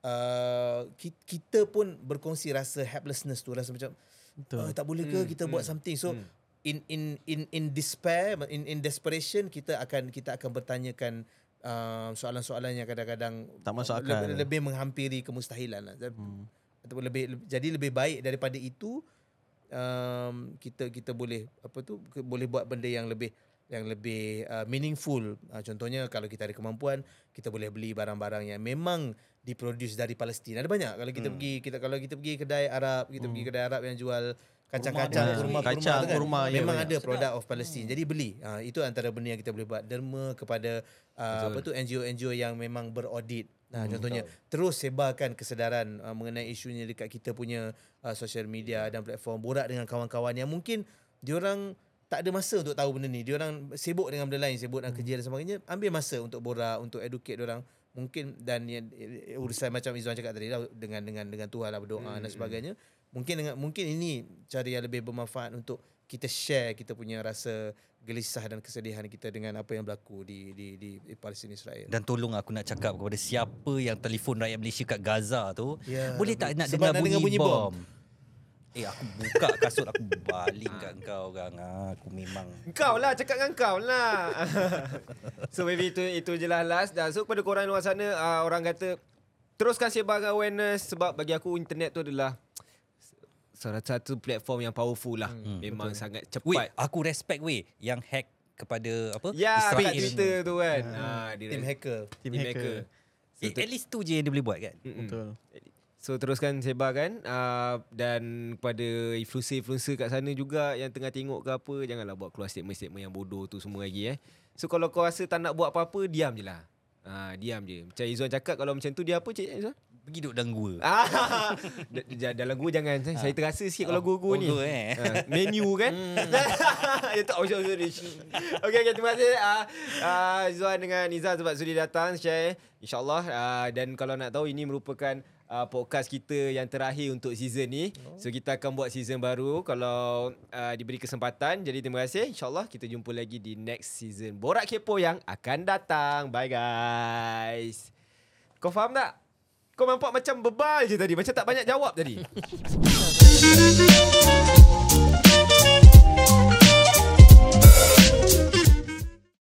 uh, ki- kita pun berkongsi rasa helplessness tu rasa macam Betul. uh, tak boleh ke kita buat something so in in in in despair in in desperation kita akan kita akan bertanyakan uh, soalan-soalan yang kadang-kadang Tak masuk lebih, akal. lebih menghampiri kemustahilan lah. Hmm. Ataupun lebih jadi lebih baik daripada itu um, kita kita boleh apa tu boleh buat benda yang lebih yang lebih uh, meaningful. Uh, contohnya kalau kita ada kemampuan, kita boleh beli barang-barang yang memang diproduce dari Palestin. Ada banyak kalau kita hmm. pergi kita kalau kita pergi kedai Arab, kita hmm. pergi kedai Arab yang jual kacang-kacang, kurma, kurma, Kacang, tu kan. kurma, ya, memang banyak. ada produk of Palestin. Jadi beli. Uh, itu antara benda yang kita boleh buat. Derma kepada uh, apa tu NGO-NGO yang memang beraudit. Nah, hmm, contohnya terus sebarkan kesedaran uh, mengenai isunya dekat kita punya uh, social media dan platform borak dengan kawan-kawan yang mungkin diorang tak ada masa untuk tahu benda ni. Diorang sibuk dengan benda lain, sibuk dengan kerja dan sebagainya. Ambil masa untuk borak, untuk educate diorang. Mungkin dan yang, eh, urusan macam Izwan cakap tadi lah dengan dengan dengan Tuhan lah berdoa dan sebagainya. Mungkin dengan mungkin ini cara yang lebih bermanfaat untuk kita share kita punya rasa gelisah dan kesedihan kita dengan apa yang berlaku di di di, di Palestin Israel. Dan tolong aku nak cakap kepada siapa yang telefon rakyat Malaysia kat Gaza tu, Ya, boleh tak nak dengar bunyi, dengar bunyi bom? bom. Eh aku buka kasut aku baling kat kau kan. Ah, aku memang Kau lah cakap dengan kau lah. so maybe itu itu je lah last dah. So kepada korang luar sana uh, orang kata teruskan sebarkan awareness sebab bagi aku internet tu adalah salah satu platform yang powerful lah. Hmm, Memang betul. sangat Weh, cepat. aku respect weh yang hack kepada apa? Ya, kat Israel. Twitter tu kan. Ha, dia Tim hacker. Team hacker. Eh, at least tu je yang dia boleh buat kan? Mm-mm. Betul. So teruskan sebarkan uh, dan kepada influencer-influencer kat sana juga yang tengah tengok ke apa janganlah buat keluar statement-statement yang bodoh tu semua lagi eh. So kalau kau rasa tak nak buat apa-apa diam je lah. Ha, diam je. Macam Izzuan cakap kalau macam tu dia apa cik Izzuan? Pergi duduk dalam gua. Ah, dalam gua jangan. Saya terasa sikit kalau gua-gua oh, ni. gua, eh. Ha, menu kan. ya tak oh, sorry, sorry. Okey okey terima kasih ah uh, Zuan dengan Nizam sebab sudi datang share insyaallah uh, dan kalau nak tahu ini merupakan uh, podcast kita yang terakhir untuk season ni. So kita akan buat season baru kalau uh, diberi kesempatan. Jadi terima kasih. InsyaAllah kita jumpa lagi di next season Borak Kepo yang akan datang. Bye guys. Kau faham tak? Kau nampak macam bebal je tadi. Macam tak banyak jawab tadi.